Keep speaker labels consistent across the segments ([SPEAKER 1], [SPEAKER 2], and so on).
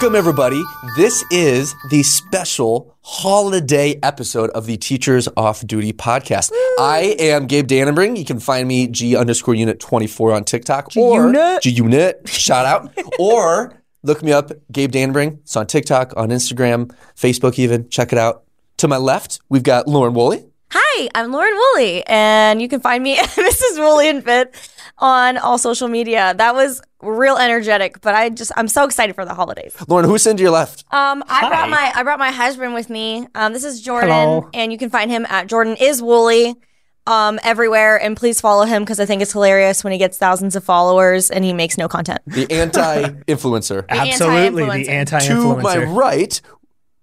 [SPEAKER 1] Welcome, everybody. This is the special holiday episode of the Teachers Off Duty podcast. I am Gabe Dannenbring. You can find me G underscore unit 24 on TikTok or
[SPEAKER 2] G-Unit.
[SPEAKER 1] G Unit, shout out, or look me up, Gabe Dannenbring. It's on TikTok, on Instagram, Facebook, even. Check it out. To my left, we've got Lauren Woolley.
[SPEAKER 2] Hi, I'm Lauren Woolley, and you can find me at Mrs. Woolley and Fit on all social media. That was real energetic, but I just I'm so excited for the holidays.
[SPEAKER 1] Lauren, who's in to your left?
[SPEAKER 2] Um, I brought my I brought my husband with me. Um, this is Jordan,
[SPEAKER 3] Hello.
[SPEAKER 2] and you can find him at Jordan is Woolley. Um, everywhere, and please follow him because I think it's hilarious when he gets thousands of followers and he makes no content.
[SPEAKER 1] The anti-influencer.
[SPEAKER 3] Absolutely,
[SPEAKER 2] anti-influencer.
[SPEAKER 3] the anti
[SPEAKER 1] to my
[SPEAKER 3] influencer.
[SPEAKER 1] right,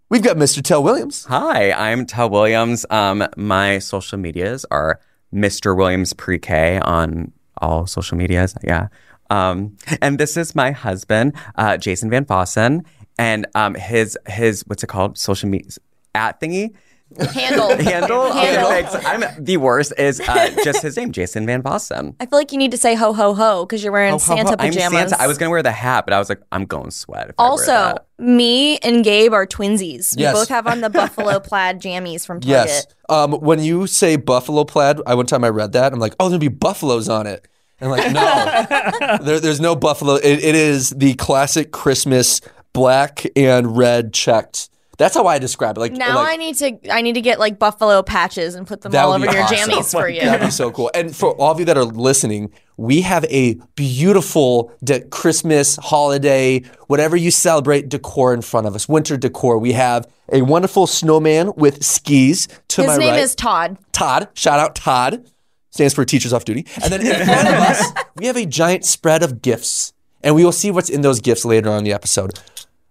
[SPEAKER 1] we've got Mr. Tel Williams.
[SPEAKER 4] Hi, I'm Tel Williams. Um, my social medias are Mr. Williams Pre-K on all social medias. Yeah. Um, and this is my husband, uh, Jason Van Fossen, and um, his his what's it called? Social media at thingy
[SPEAKER 2] Handle,
[SPEAKER 4] handle. Okay,
[SPEAKER 2] Handle.
[SPEAKER 4] thanks. I'm the worst. Is uh, just his name, Jason Van Fossen.
[SPEAKER 2] I feel like you need to say ho ho ho because you're wearing
[SPEAKER 4] Ho, ho, ho.
[SPEAKER 2] Santa
[SPEAKER 4] I'm
[SPEAKER 2] pajamas.
[SPEAKER 4] Santa. I was gonna wear the hat, but I was like, I'm going sweat. if I wear
[SPEAKER 2] Also,
[SPEAKER 4] that.
[SPEAKER 2] me and Gabe are twinsies. We both have on the buffalo plaid jammies from Target.
[SPEAKER 1] Yes. Um, when you say buffalo plaid, I one time I read that. I'm like, oh, there'll be buffaloes on it. And I'm like, no, there, there's no buffalo. It, it is the classic Christmas black and red checked. That's how I describe it. Like
[SPEAKER 2] Now
[SPEAKER 1] like,
[SPEAKER 2] I need to I need to get like buffalo patches and put them
[SPEAKER 1] That
[SPEAKER 2] all over your
[SPEAKER 1] awesome.
[SPEAKER 2] jammies for you.
[SPEAKER 1] That'd be so cool. And for all of you that are listening, we have a beautiful de- Christmas holiday, whatever you celebrate, decor in front of us. Winter decor. We have a wonderful snowman with skis to
[SPEAKER 2] His
[SPEAKER 1] my
[SPEAKER 2] name
[SPEAKER 1] right.
[SPEAKER 2] is Todd.
[SPEAKER 1] Todd. Shout out Todd. Stands for Teachers Off Duty. And then in front of us, we have a giant spread of gifts. And we will see what's in those gifts later on in the episode.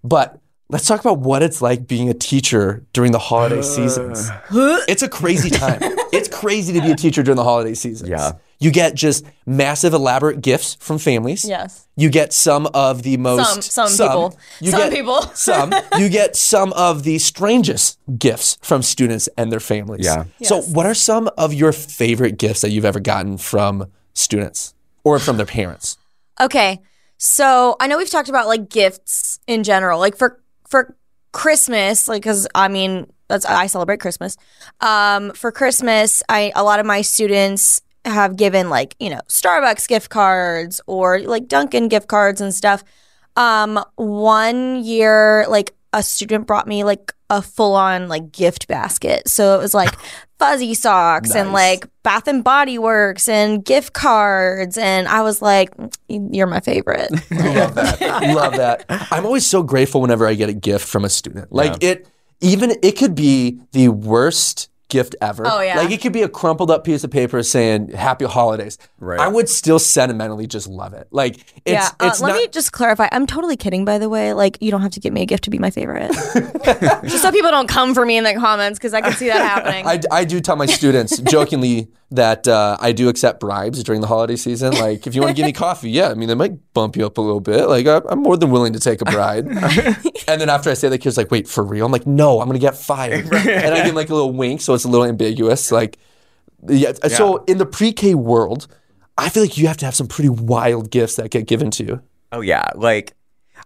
[SPEAKER 1] But let's talk about what it's like being a teacher during the holiday seasons. It's a crazy time. it's crazy to be a teacher during the holiday seasons.
[SPEAKER 4] Yeah.
[SPEAKER 1] You get just massive, elaborate gifts from families.
[SPEAKER 2] Yes.
[SPEAKER 1] You get some of the most
[SPEAKER 2] Some- some people.
[SPEAKER 1] You
[SPEAKER 2] Some
[SPEAKER 1] get
[SPEAKER 2] people.
[SPEAKER 1] some. You get some of the strangest gifts from students and their families.
[SPEAKER 4] Yeah.
[SPEAKER 1] So, what are some of your favorite gifts that you've ever gotten from students or from their parents?
[SPEAKER 2] Okay. So I know we've talked about like gifts in general. Like for for Christmas, like cuz I mean, that's I celebrate Christmas. Um for Christmas, I a lot of my students have given like, you know, Starbucks gift cards or like Dunkin' gift cards and stuff. Um one year like a student brought me like a full on like gift basket. So it was like fuzzy socks and like Bath and Body Works and gift cards and I was like you're my favorite.
[SPEAKER 1] Love that. Love that. I'm always so grateful whenever I get a gift from a student. Like it, even it could be the worst gift ever.
[SPEAKER 2] Oh, yeah.
[SPEAKER 1] Like it could be a crumpled up piece of paper saying "Happy Holidays."
[SPEAKER 4] Right.
[SPEAKER 1] I would still sentimentally just love it. Like it's
[SPEAKER 2] yeah, uh,
[SPEAKER 1] it's
[SPEAKER 2] let
[SPEAKER 1] not.
[SPEAKER 2] me just clarify. I'm totally kidding, by the way. Like, you don't have to get me a gift to be my favorite. just so people don't come for me in the comments because I can see that happening.
[SPEAKER 1] I, I do tell my students jokingly that uh, I do accept bribes during the holiday season. Like, if you want to give me coffee, yeah, I mean, they might bump you up a little bit. Like, I'm more than willing to take a bribe. and then after I say that, the kid's like, wait, for real? I'm like, no, I'm going to get fired. And I give like a little wink, so it's a little ambiguous. Like, yeah. So in the pre K world, I feel like you have to have some pretty wild gifts that get given to you.
[SPEAKER 4] Oh yeah, like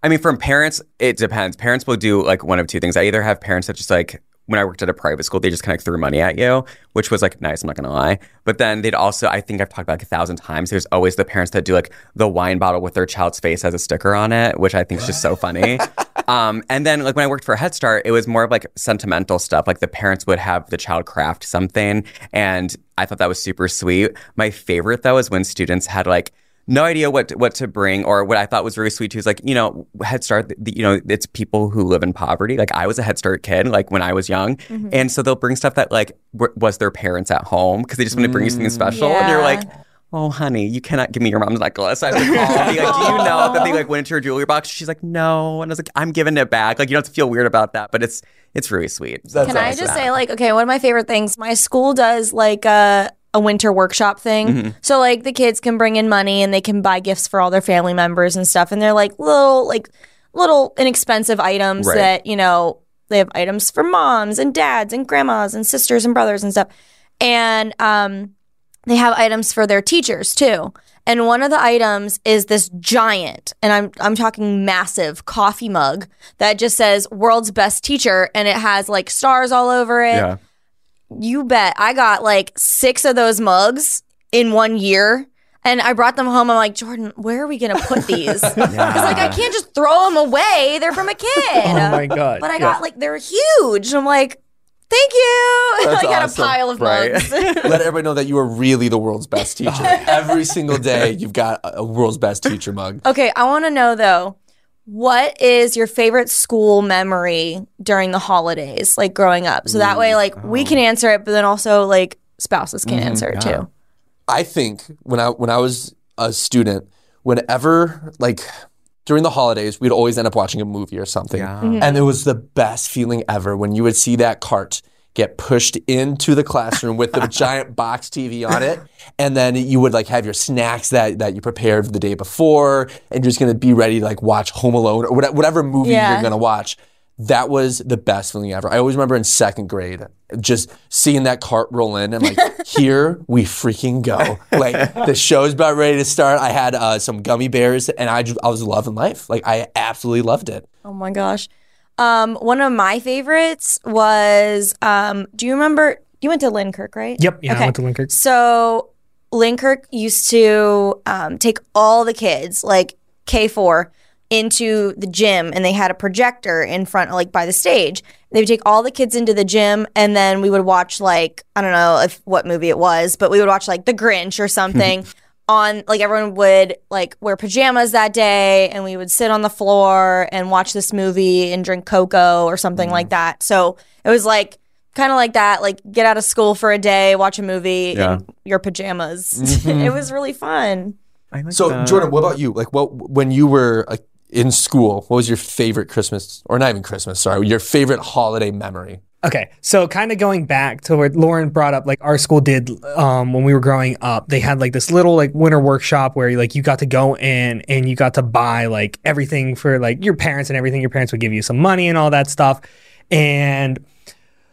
[SPEAKER 4] I mean, from parents, it depends. Parents will do like one of two things. I either have parents that just like when I worked at a private school, they just kind of threw money at you, which was like nice. I'm not gonna lie. But then they'd also, I think I've talked about like a thousand times. There's always the parents that do like the wine bottle with their child's face as a sticker on it, which I think is just so funny. um, and then like when I worked for Head Start, it was more of like sentimental stuff. Like the parents would have the child craft something, and I thought that was super sweet. My favorite though is when students had like no idea what what to bring or what I thought was really sweet too is like you know Head Start the, you know it's people who live in poverty. Like I was a Head Start kid like when I was young. Mm-hmm. And so they'll bring stuff that like w- was their parents at home because they just want to bring you something special. And you're like oh honey you cannot give me your mom's necklace. I have call and be like do you know that they like went into her jewelry box? She's like no. And I was like I'm giving it back. Like you don't have to feel weird about that but it's it's really sweet.
[SPEAKER 1] That's
[SPEAKER 2] Can I
[SPEAKER 1] awesome.
[SPEAKER 2] just say, like, okay, one of my favorite things, my school does like a, a winter workshop thing.
[SPEAKER 1] Mm-hmm.
[SPEAKER 2] So, like, the kids can bring in money and they can buy gifts for all their family members and stuff. And they're like little, like, little inexpensive items
[SPEAKER 4] Right.
[SPEAKER 2] that, you know, they have items for moms and dads and grandmas and sisters and brothers and stuff. And um, they have items for their teachers too. and one of the items is this giant, and I'm I'm talking massive coffee mug that just says "World's Best Teacher" and it has like stars all over it.
[SPEAKER 4] Yeah.
[SPEAKER 2] You bet. I got like six of those mugs in one year. And I brought them home. I'm like, Jordan, where are we going to put these? Because, like, I can't just throw them away. They're from a kid.
[SPEAKER 3] Oh my god.
[SPEAKER 2] But I got, like, they're huge. I'm like, thank you.
[SPEAKER 1] That's
[SPEAKER 2] I got
[SPEAKER 1] awesome.
[SPEAKER 2] a pile of
[SPEAKER 4] Right.
[SPEAKER 2] mugs.
[SPEAKER 1] Let everybody know that you are really the world's best teacher. Every single day, you've got a a world's best teacher mug.
[SPEAKER 2] okay. I want to know, though, what is your favorite school memory during the holidays, like growing up? So that way, like, we can oh. answer it, but then also, like, spouses can mm-hmm, answer it too.
[SPEAKER 1] I think when I when I was a student, whenever like during the holidays, we'd always end up watching a movie or something, mm-hmm. and it was the best feeling ever when you would see that cart get pushed into the classroom with the giant box TV on it, and then you would like have your snacks that that you prepared the day before, and you're just gonna be ready to like watch Home Alone or whatever, whatever movie
[SPEAKER 2] Yeah.
[SPEAKER 1] you're gonna watch. That was the best feeling ever. I always remember in second grade just seeing that cart roll in and like, here we freaking go. Like the show's about ready to start. I had uh, some gummy bears and I, I was loving life. Like I absolutely loved it.
[SPEAKER 2] Oh my gosh. Um, one of my favorites was um, do you remember you went to Linkirk, right?
[SPEAKER 3] Yep. Yeah,
[SPEAKER 2] Okay.
[SPEAKER 3] I went to Linkirk.
[SPEAKER 2] So Linkirk used to um, take all the kids, like K4, into the gym and they had a projector in front, like by the stage. They would take all the kids into the gym and then we would watch like, I don't know if what movie it was, but we would watch like The Grinch or something. on like everyone would like wear pajamas that day and we would sit on the floor and watch this movie and drink cocoa or something like mm. that. So it was like kind of like that, like get out of school for a day, watch a movie
[SPEAKER 4] Yeah.
[SPEAKER 2] in your pajamas. Mm-hmm. it was really fun.
[SPEAKER 4] I like
[SPEAKER 1] So
[SPEAKER 4] that.
[SPEAKER 1] Jordan, what about you? Like what, when you were like in school, what was your favorite Christmas or not even Christmas, sorry, your favorite holiday memory?
[SPEAKER 3] Okay, so kind of going back to what Lauren brought up, like our school did um, when we were growing up. They had like this little like winter workshop where like you got to go in and you got to buy like everything for like your parents and everything. Your parents would give you some money and all that stuff. And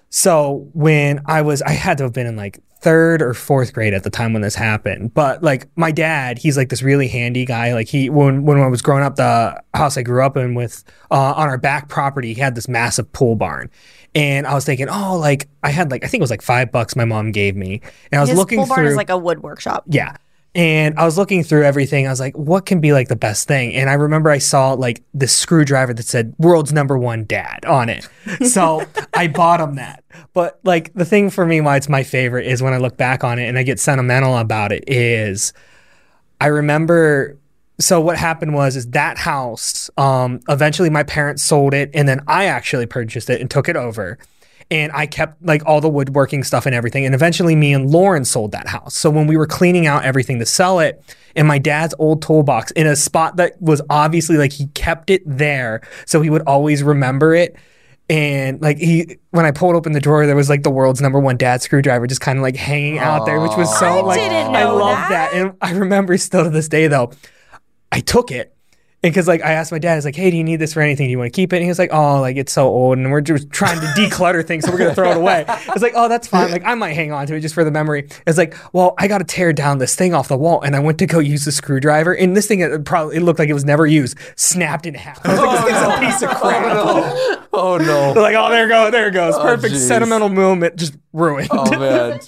[SPEAKER 3] so when I was, I had to have been in like third or fourth grade at the time when this happened. But like my dad, he's like this really handy guy. Like he, when when I was growing up, the house I grew up in with uh, on our back property, he had this massive pool barn. And I was thinking, oh, like I had like I think it was like five bucks my mom gave me, and I was
[SPEAKER 2] His
[SPEAKER 3] looking
[SPEAKER 2] pool barn
[SPEAKER 3] through
[SPEAKER 2] is like a wood workshop.
[SPEAKER 3] yeah. And I was looking through everything. I was like, what can be like the best thing? And I remember I saw like this screwdriver that said world's number one dad on it. So I bought him that. But like the thing for me, why it's my favorite is when I look back on it and I get sentimental about it is I remember so what happened was is that house um eventually my parents sold it and then I actually purchased it and took it over. And I kept like all the woodworking stuff and everything. And eventually me and Lauren sold that house. So when we were cleaning out everything to sell it in my dad's old toolbox in a spot that was obviously like he kept it there so he would always remember it. And like he when I pulled open the drawer there was like the world's number one dad screwdriver just kind of like hanging out there which was so
[SPEAKER 2] I
[SPEAKER 3] like I love
[SPEAKER 2] that.
[SPEAKER 3] that. And I remember still to this day though I took it. And because like I asked my dad, I was like, "Hey, do you need this for anything? Do you want to keep it?" And he was like, "Oh, like it's so old, and we're just trying to declutter things, so we're gonna throw it away." I was like, "Oh, that's fine. Like I might hang on to it just for the memory." It's like, "Well, I got to tear down this thing off the wall," and I went to go use the screwdriver, and this thing it probably it looked like it was never used, snapped in half. I was like, "This thing's a piece of crap."
[SPEAKER 1] Oh no.
[SPEAKER 3] Oh, They're like, "Oh, there it goes, there it goes, oh, perfect
[SPEAKER 1] jeez.
[SPEAKER 3] sentimental moment, just ruined."
[SPEAKER 1] Oh man.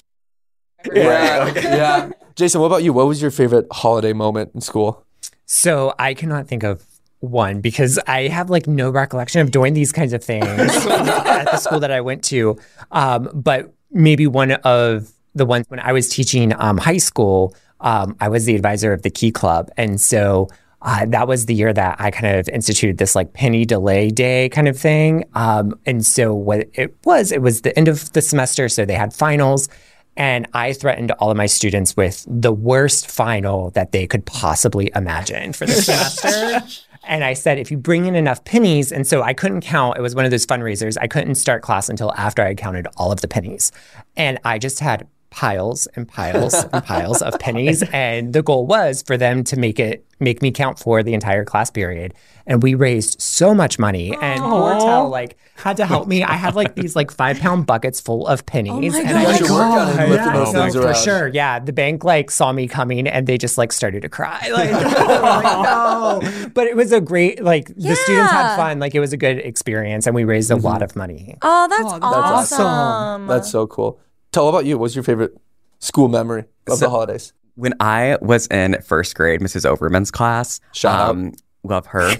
[SPEAKER 1] yeah. yeah. Jason, what about you? What was your favorite holiday moment in school?
[SPEAKER 5] So I cannot think of one because I have like no recollection of doing these kinds of things at the school that I went to. Um, but maybe one of the ones when I was teaching um, high school, um, I was the advisor of the Key Club, and so. Uh, that was the year that I kind of instituted this like penny delay day kind of thing. Um, and so what it was, it was the end of the semester, so they had finals, and I threatened all of my students with the worst final that they could possibly imagine for the semester. And I said, if you bring in enough pennies, and so I couldn't count, it was one of those fundraisers. I couldn't start class until after I counted all of the pennies. And I just had piles and piles and piles of pennies and the goal was for them to make it make me count for the entire class period and we raised so much money and poor Tao like had to help me I had like these like five pound buckets full of pennies oh and I
[SPEAKER 1] You
[SPEAKER 5] like
[SPEAKER 1] should work on it, lifting those things
[SPEAKER 5] for
[SPEAKER 1] around.
[SPEAKER 5] sure. Yeah, the bank like saw me coming and they just like started to cry. Like, oh like, no. But it was a great like the students had fun. Like it was a good experience and we raised a lot mm-hmm. of money.
[SPEAKER 2] Oh, that's,
[SPEAKER 3] that's
[SPEAKER 2] awesome.
[SPEAKER 3] awesome.
[SPEAKER 1] That's so cool. Tel about you. What's your favorite school memory of the holidays?
[SPEAKER 4] When I was in first grade, Mrs. Overman's class,
[SPEAKER 1] Shout out.
[SPEAKER 4] love her.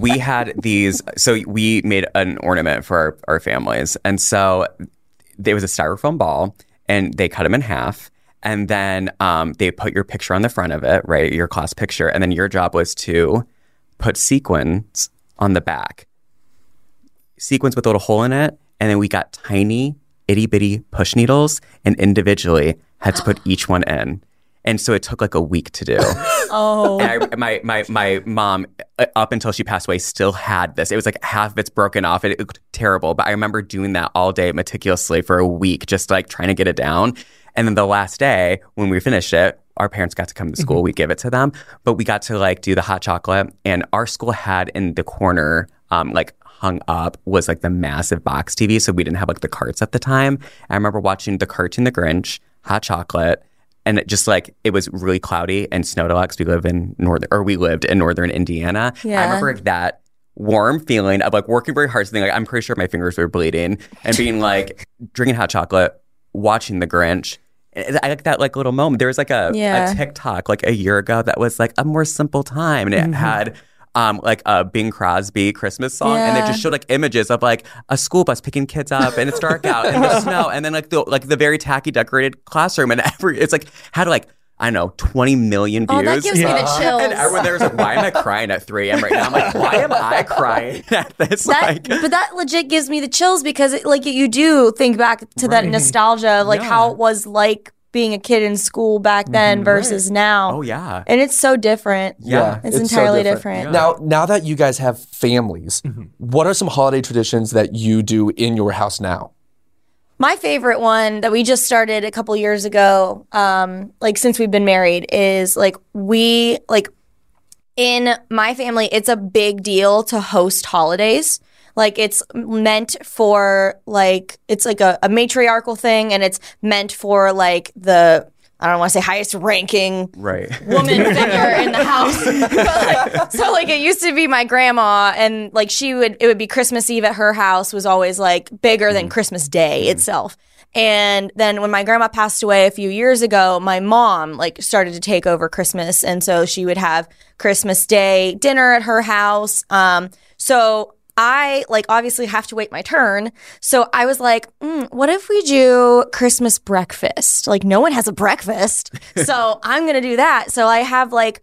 [SPEAKER 4] we had these, so we made an ornament for our, our families. And so there was a styrofoam ball and they cut them in half. And then um, they put your picture on the front of it, right? Your class picture. And then your job was to put sequins on the back. Sequins with a little hole in it. And then we got tiny, itty bitty push needles and individually had to put each one in. And so it took like a week to do.
[SPEAKER 2] Oh,
[SPEAKER 4] And I, my my my mom, uh, up until she passed away, still had this. It was like half of it's broken off. and It, looked terrible, but I remember doing that all day meticulously for a week, just like trying to get it down. And then the last day when we finished it, our parents got to come to school. We give it to them, but we got to like do the hot chocolate. And our school had in the corner, um, like hung up was like the massive box TV. So we didn't have like the carts at the time. I remember watching the cartoon The Grinch, hot chocolate and it just like it was really cloudy and snowed a lot because we live in northern or we lived in northern Indiana.
[SPEAKER 2] Yeah.
[SPEAKER 4] I remember that warm feeling of like working very hard, something like I'm pretty sure my fingers were bleeding, and being like drinking hot chocolate, watching The Grinch. I like that like little moment. There was like a,
[SPEAKER 2] Yeah.
[SPEAKER 4] a TikTok like a year ago that was like a more simple time, and it
[SPEAKER 2] Mm-hmm.
[SPEAKER 4] had. Um, like a Bing Crosby Christmas song, and
[SPEAKER 2] they
[SPEAKER 4] just showed like images of like a school bus picking kids up, and it's dark out, and the snow, and then like the like the very tacky decorated classroom, and every it's like had like I don't know twenty million views.
[SPEAKER 2] oh, that gives me the chills.
[SPEAKER 4] And everyone there was like, why am I crying at 3 a.m. right now? I'm like, why am I crying at this?
[SPEAKER 2] That,
[SPEAKER 4] like,
[SPEAKER 2] but that legit gives me the chills because, it, like, you do think back to that nostalgia of like how it was like being a kid in school back then versus now.
[SPEAKER 4] oh, yeah.
[SPEAKER 2] and it's so different.
[SPEAKER 4] Yeah,
[SPEAKER 2] it's,
[SPEAKER 1] so
[SPEAKER 2] entirely different.
[SPEAKER 1] Now, now that you guys have families, what are some holiday traditions that you do in your house now?
[SPEAKER 2] My favorite one that we just started a couple years ago, um, like since we've been married, is like we like in my family, it's a big deal to host holidays. Like it's meant for like it's like a, a matriarchal thing, and it's meant for like the I don't want to say highest ranking
[SPEAKER 4] Right.
[SPEAKER 2] woman figure in the house. Like, so like it used to be my grandma and like she would it would be Christmas Eve at her house was always like bigger than Christmas Day itself. And then when my grandma passed away a few years ago, my mom like started to take over Christmas and so she would have Christmas Day dinner at her house. Um so I like obviously have to wait my turn. So I was like, mm, what if we do Christmas breakfast? Like no one has a breakfast. so I'm going to do that. So I have like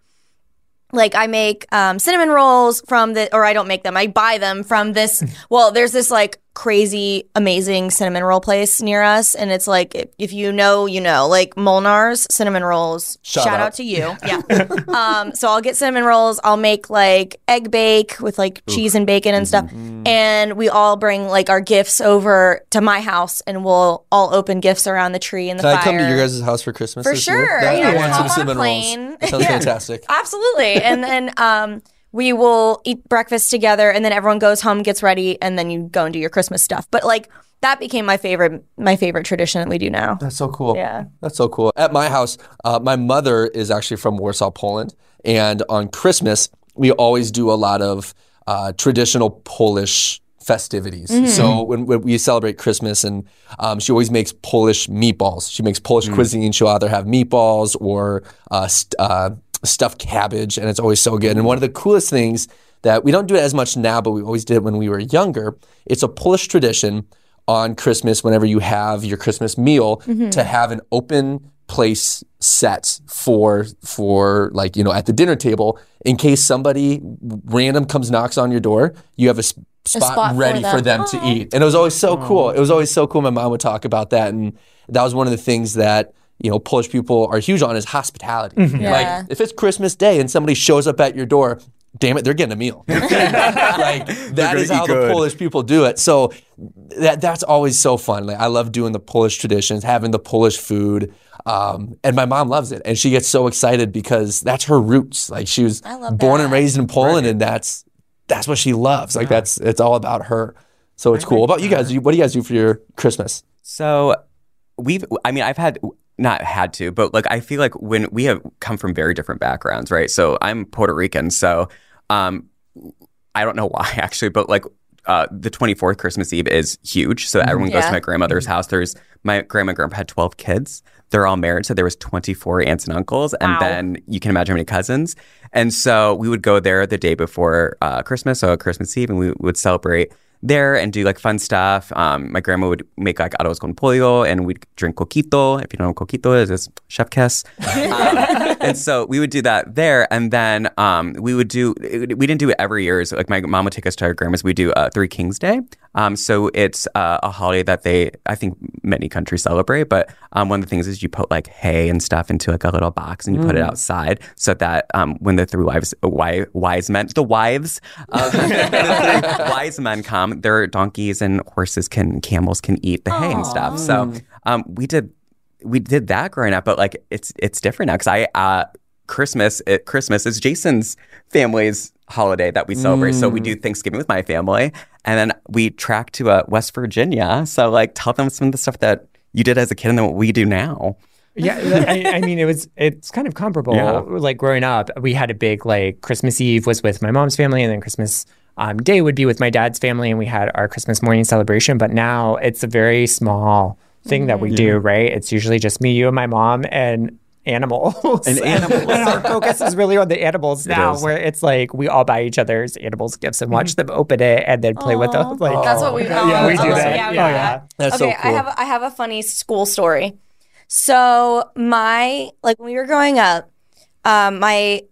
[SPEAKER 2] like I make um, cinnamon rolls from the, or I don't make them. I buy them from this. Well, there's this like crazy, amazing cinnamon roll place near us, and it's like if, you know, you know, like Molnar's cinnamon rolls.
[SPEAKER 1] Shout
[SPEAKER 2] Shout,
[SPEAKER 1] out.
[SPEAKER 2] out. to you, yeah. um, so I'll get cinnamon rolls. I'll make like egg bake with like cheese and bacon and stuff, and we all bring like our gifts over to my house, and we'll all open gifts around the tree and the
[SPEAKER 1] Can
[SPEAKER 2] fire.
[SPEAKER 1] I come to your guys' house for Christmas?
[SPEAKER 2] For
[SPEAKER 1] this year?
[SPEAKER 2] sure.
[SPEAKER 1] Yeah,
[SPEAKER 2] Yeah,
[SPEAKER 1] I want some cinnamon rolls. That sounds
[SPEAKER 2] Yeah.
[SPEAKER 1] fantastic.
[SPEAKER 2] Absolutely. and then um, we will eat breakfast together, and then everyone goes home, gets ready, and then you go and do your Christmas stuff. But like that became my favorite, my favorite tradition that we do now.
[SPEAKER 1] That's so cool.
[SPEAKER 2] Yeah.
[SPEAKER 1] That's so cool. At my house, uh, my mother is actually from Warsaw, Poland. And on Christmas, we always do a lot of uh, traditional Polish festivities. So when, when we celebrate Christmas, and um, she always makes Polish meatballs. She makes Polish cuisine. She'll either have meatballs or uh, st- uh, stuffed cabbage, and it's always so good. And one of the coolest things that we don't do it as much now, but we always did it when we were younger. It's a Polish tradition on Christmas, whenever you have your Christmas meal, mm-hmm. to have an open place set for for like you know at the dinner table in case somebody random comes knocks on your door you have a s- spot,
[SPEAKER 2] spot
[SPEAKER 1] ready for them,
[SPEAKER 2] them.
[SPEAKER 1] to oh. eat and it was always so cool it was always so cool my mom would talk about that and that was one of the things that you know Polish people are huge on is hospitality
[SPEAKER 2] Yeah.
[SPEAKER 1] like if it's Christmas day and somebody shows up at your door damn it, they're getting a meal. like that how
[SPEAKER 4] eat
[SPEAKER 1] the. Polish people do it. So that that's always so fun. Like I love doing the Polish traditions, having the Polish food. Um, and my mom loves it, and she gets so excited because that's her roots. Like she was born
[SPEAKER 2] that.
[SPEAKER 1] and raised in Poland, and that's that's what she loves. Like that's it's all about her. So it's cool. What about you guys? What do you guys do for your Christmas?
[SPEAKER 4] So we've, I mean, I've had, not had to, but like, I feel like when we have come from very different backgrounds, right? So I'm Puerto Rican. So um, I don't know why actually, but like, uh, the 24th Christmas Eve is huge. So everyone goes to my grandmother's house. There's my grandma and grandpa had 12 kids. They're all married. So there was 24 aunts and uncles. And
[SPEAKER 2] Wow.
[SPEAKER 4] then you can imagine how many cousins. And so we would go there the day before uh, Christmas, so Christmas Eve, and we would celebrate there and do like fun stuff. Um, my grandma would make like arroz con pollo and we'd drink coquito. If you don't know what coquito is, it's chef kiss. Um, and so we would do that there. And then um, we would do, we didn't do it every year. So like my mom would take us to our grandma's. We do uh, Three Kings Day. Um, so it's uh, a holiday that they, I think many countries celebrate. But um, one of the things is you put like hay and stuff into like a little box and you put it outside so that um, when the three wives, wise, wise men, the wives, uh, the three wise men come, their donkeys and horses can, camels can eat the hay and stuff. So um, we did we did that growing up, but like it's it's different now because I uh, Christmas it, Christmas is Jason's family's holiday that we celebrate. So we do Thanksgiving with my family, and then we track to uh, West Virginia. So like tell them some of the stuff that you did as a kid and then what we do now.
[SPEAKER 5] Yeah, I, I mean, it was it's kind of comparable.
[SPEAKER 4] Yeah.
[SPEAKER 5] Like growing up, we had a big like Christmas Eve was with my mom's family, and then Christmas um, Day would be with my dad's family, and we had our Christmas morning celebration. But now it's a very small thing that we do. Right? It's usually just me, you, and my mom, and animals.
[SPEAKER 4] And animals.
[SPEAKER 5] and our focus is really on the animals now,
[SPEAKER 4] is.
[SPEAKER 5] where it's like we all buy each other's animals gifts and watch them open it and then play with them. Like
[SPEAKER 2] That's what we. Oh,
[SPEAKER 5] yeah, we
[SPEAKER 2] that's
[SPEAKER 5] do
[SPEAKER 2] awesome.
[SPEAKER 5] that.
[SPEAKER 2] Yeah, we
[SPEAKER 5] Oh,
[SPEAKER 2] do
[SPEAKER 5] yeah.
[SPEAKER 1] That's
[SPEAKER 2] okay,
[SPEAKER 1] so cool.
[SPEAKER 2] I have I have a funny school story. So my like when we were growing up, um, my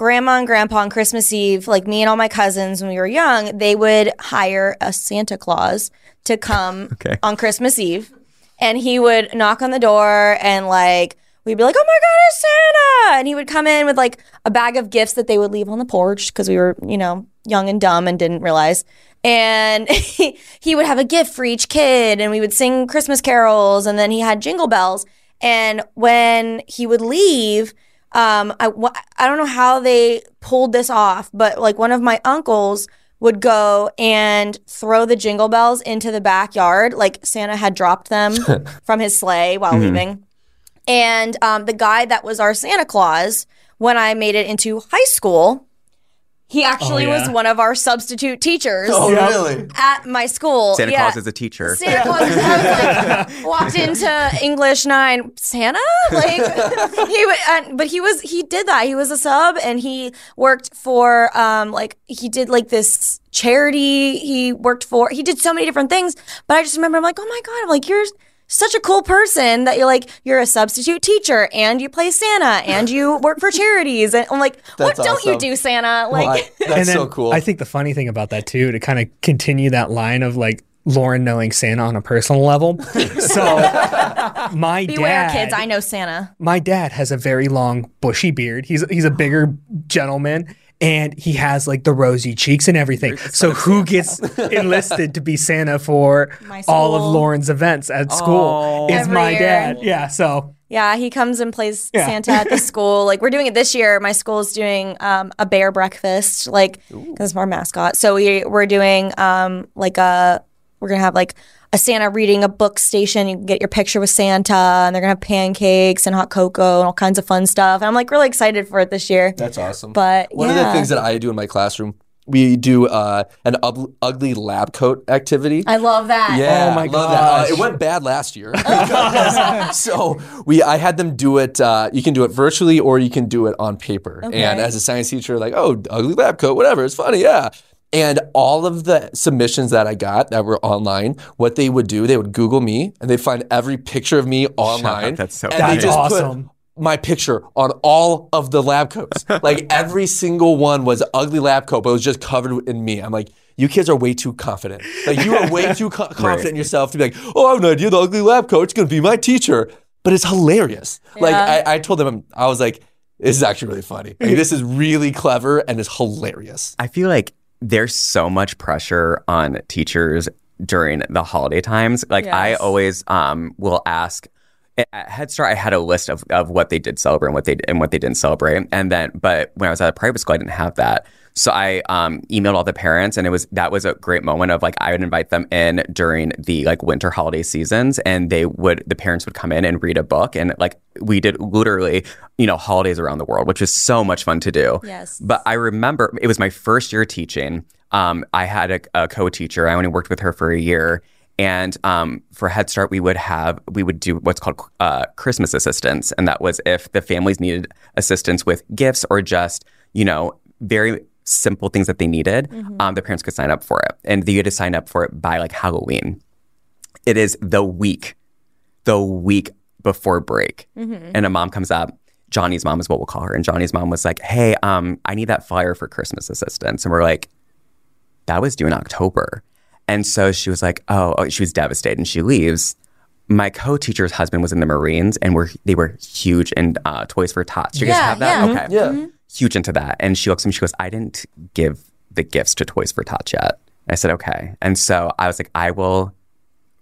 [SPEAKER 2] grandma and grandpa on Christmas Eve, like me and all my cousins when we were young, they would hire a Santa Claus to come
[SPEAKER 4] Okay.
[SPEAKER 2] on Christmas Eve, and he would knock on the door and like. We'd be like, "Oh my God, it's Santa!" And he would come in with like a bag of gifts that they would leave on the porch because we were, you know, young and dumb and didn't realize. And he, he would have a gift for each kid, and we would sing Christmas carols, and then he had jingle bells. And when he would leave, um, I, I don't know how they pulled this off, but like one of my uncles would go and throw the jingle bells into the backyard, like Santa had dropped them from his sleigh while leaving. And um, the guy that was our Santa Claus, when I made it into high school, he actually
[SPEAKER 3] yeah.
[SPEAKER 2] was one of our substitute teachers
[SPEAKER 1] Oh, really?
[SPEAKER 2] at my school.
[SPEAKER 4] Santa
[SPEAKER 2] Yeah.
[SPEAKER 4] Claus is a teacher.
[SPEAKER 2] Santa Claus. I was like, walked into English nine. Santa, like he, would, uh, but he was he did that. He was a sub, and he worked for um like he did like this charity. He worked for. He did so many different things. But I just remember, I'm like, oh my god, I'm like you're such a cool person that you're like you're a substitute teacher and you play Santa and you work for charities and I'm like what
[SPEAKER 1] That's
[SPEAKER 2] don't you do Santa like
[SPEAKER 1] Well, I- that's
[SPEAKER 3] and then
[SPEAKER 1] so cool.
[SPEAKER 3] I think the funny thing about that too, to kind of continue that line of like Lauren knowing Santa on a personal level. so my
[SPEAKER 2] beware
[SPEAKER 3] dad,
[SPEAKER 2] kids I know Santa
[SPEAKER 3] my dad has a very long bushy beard. He's he's a bigger gentleman. And he has like the rosy cheeks and everything. So who gets enlisted to be Santa for all of. Lauren's events at school?
[SPEAKER 4] Oh.
[SPEAKER 3] Is
[SPEAKER 2] Every
[SPEAKER 3] my
[SPEAKER 2] year.
[SPEAKER 3] dad. Yeah. So
[SPEAKER 2] Yeah, he comes and plays
[SPEAKER 3] Yeah.
[SPEAKER 2] Santa at the school. Like we're doing it this year. My school is doing um, a bear breakfast, like because our mascot. So we we're doing um, like a we're gonna have like a Santa reading a book station. You can get your picture with Santa, and they're gonna have pancakes and hot cocoa and all kinds of fun stuff. And I'm like really excited for it this year.
[SPEAKER 1] That's awesome.
[SPEAKER 2] But
[SPEAKER 1] One of the things that I do in my classroom, we do uh, an ug- ugly lab coat activity.
[SPEAKER 2] I love that.
[SPEAKER 1] Yeah,
[SPEAKER 3] Oh my
[SPEAKER 1] love that. Uh, it went bad last year. so we, I had them do it. Uh, you can do it virtually or you can do it on paper.
[SPEAKER 2] Okay.
[SPEAKER 1] And as a science teacher, like, oh, ugly lab coat, whatever, it's funny, yeah. And all of the submissions that I got that were online, what they would do, they would Google me and they find every picture of me online.
[SPEAKER 4] That's so
[SPEAKER 1] and
[SPEAKER 4] funny.
[SPEAKER 1] they just
[SPEAKER 3] Awesome.
[SPEAKER 1] put my picture on all of the lab coats. like every single one was ugly lab coat, but it was just covered in me. I'm like, you kids are way too confident. Like you are way too co- confident in yourself to be like, oh, I have an idea. The ugly lab coat's gonna be my teacher. But it's hilarious. Like I, I told them, I was like, this is actually really funny. Like, this is really clever and it's hilarious.
[SPEAKER 4] I feel like there's so much pressure on teachers during the holiday times. Like I always um, will ask at Head Start, I had a list of, of what they did celebrate and what they and what they didn't celebrate. And then, but when I was at a private school, I didn't have that. So I um, emailed all the parents, and it was that was a great moment of like I would invite them in during the like winter holiday seasons, and they would the parents would come in and read a book, and like we did literally you know holidays around the world, which is so much fun to do.
[SPEAKER 2] Yes.
[SPEAKER 4] But I remember it was my first year teaching. Um, I had a, a co-teacher. I only worked with her for a year, and um, for Head Start, we would have we would do what's called uh, Christmas assistance, and that was if the families needed assistance with gifts or just you know very simple things that they needed, um, the parents could sign up for it, and they had to sign up for it by like Halloween. It is the week, the week before break, and a mom comes up. Johnny's mom is what we'll call her, and Johnny's mom was like, "Hey, um, I need that flyer for Christmas assistance," and we're like, "That was due in October." And so she was like, oh, oh, she was devastated and she leaves. My co-teacher's husband was in the Marines and were they were huge in uh, Toys for Tots. Do you guys have that?
[SPEAKER 2] yeah.
[SPEAKER 4] Okay.
[SPEAKER 1] Yeah.
[SPEAKER 4] Huge into that. And she looks at me, she goes, I didn't give the gifts to Toys for Tots yet. I said, okay. And so I was like, I will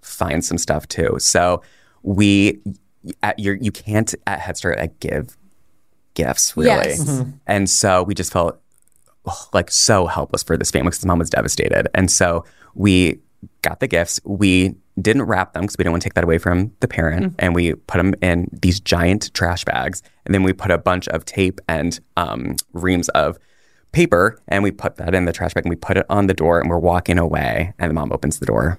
[SPEAKER 4] find some stuff too. So we at your you can't at Head Start like give gifts really.
[SPEAKER 2] Yes. Mm-hmm.
[SPEAKER 4] And so we just felt oh, like so helpless for this family because his mom was devastated. And so we got the gifts. We didn't wrap them because we didn't want to take that away from the parent. And we put them in these giant trash bags. And then we put a bunch of tape and um, reams of paper and we put that in the trash bag and we put it on the door and we're walking away. And the mom opens the door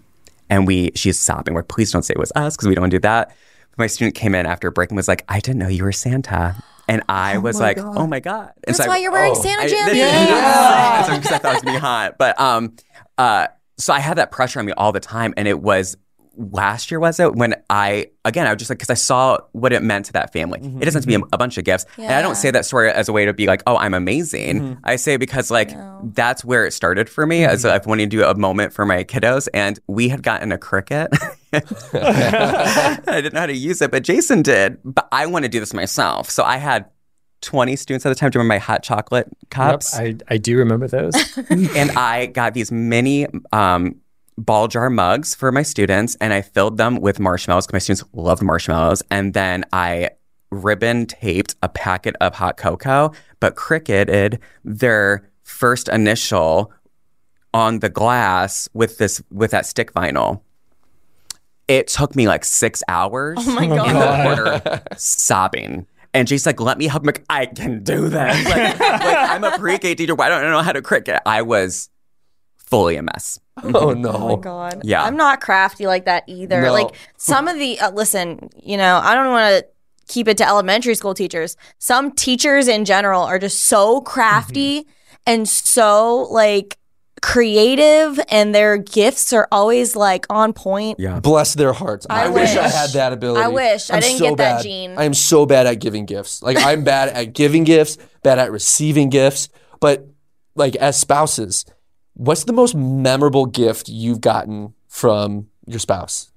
[SPEAKER 4] and we she's sobbing. We're please don't say it was us because we don't want to do that. My student came in after a break and was like, I didn't know you were Santa. And I was like, oh my God. And
[SPEAKER 2] That's
[SPEAKER 4] so I-
[SPEAKER 2] why you're wearing Santa
[SPEAKER 4] I-
[SPEAKER 2] jammies.
[SPEAKER 4] yeah. Because I thought it was gonna be hot. But um, uh, so I had that pressure on me all the time, and it was last year was it when I again I was just like because I saw what it meant to that family. It mm-hmm, doesn't have to be a, a bunch of gifts, and I don't say that story as a way to be like, oh, I'm amazing. Mm-hmm. I say because like that's where it started for me as I wanted to do a moment for my kiddos, and we had gotten a Cricut. I didn't know how to use it, but Jason did. But I want to do this myself, so I had. 20 students at the time. Do you remember my hot chocolate
[SPEAKER 5] Yep,
[SPEAKER 4] cups?
[SPEAKER 5] I, I do remember those.
[SPEAKER 4] and I got these mini um, ball jar mugs for my students, and I filled them with marshmallows because my students loved marshmallows. And then I ribbon taped a packet of hot cocoa, but cricketed their first initial on the glass with this with that stick vinyl. It took me like six hours
[SPEAKER 2] Oh my God.
[SPEAKER 4] in the
[SPEAKER 2] god.
[SPEAKER 4] corner sobbing. And she's like, let me help. I'm like, I can do that. Like, like, I'm a pre-K teacher. Why don't I know how to Cricut? I was fully a mess.
[SPEAKER 1] Oh no.
[SPEAKER 2] Oh my god.
[SPEAKER 4] Yeah.
[SPEAKER 2] I'm not crafty like that either.
[SPEAKER 1] No.
[SPEAKER 2] Like some of the uh, listen, you know, I don't want to keep it to elementary school teachers. Some teachers in general are just so crafty and so like creative and their gifts are always like on point.
[SPEAKER 4] Yeah.
[SPEAKER 1] Bless their hearts.
[SPEAKER 2] I
[SPEAKER 1] I, wish. I had that ability.
[SPEAKER 2] I wish. I
[SPEAKER 1] I'm
[SPEAKER 2] didn't
[SPEAKER 1] so
[SPEAKER 2] get that gene.
[SPEAKER 1] I am so bad at giving gifts. Like I'm bad at giving gifts, bad at receiving gifts. But like as spouses, what's the most memorable gift you've gotten from your spouse?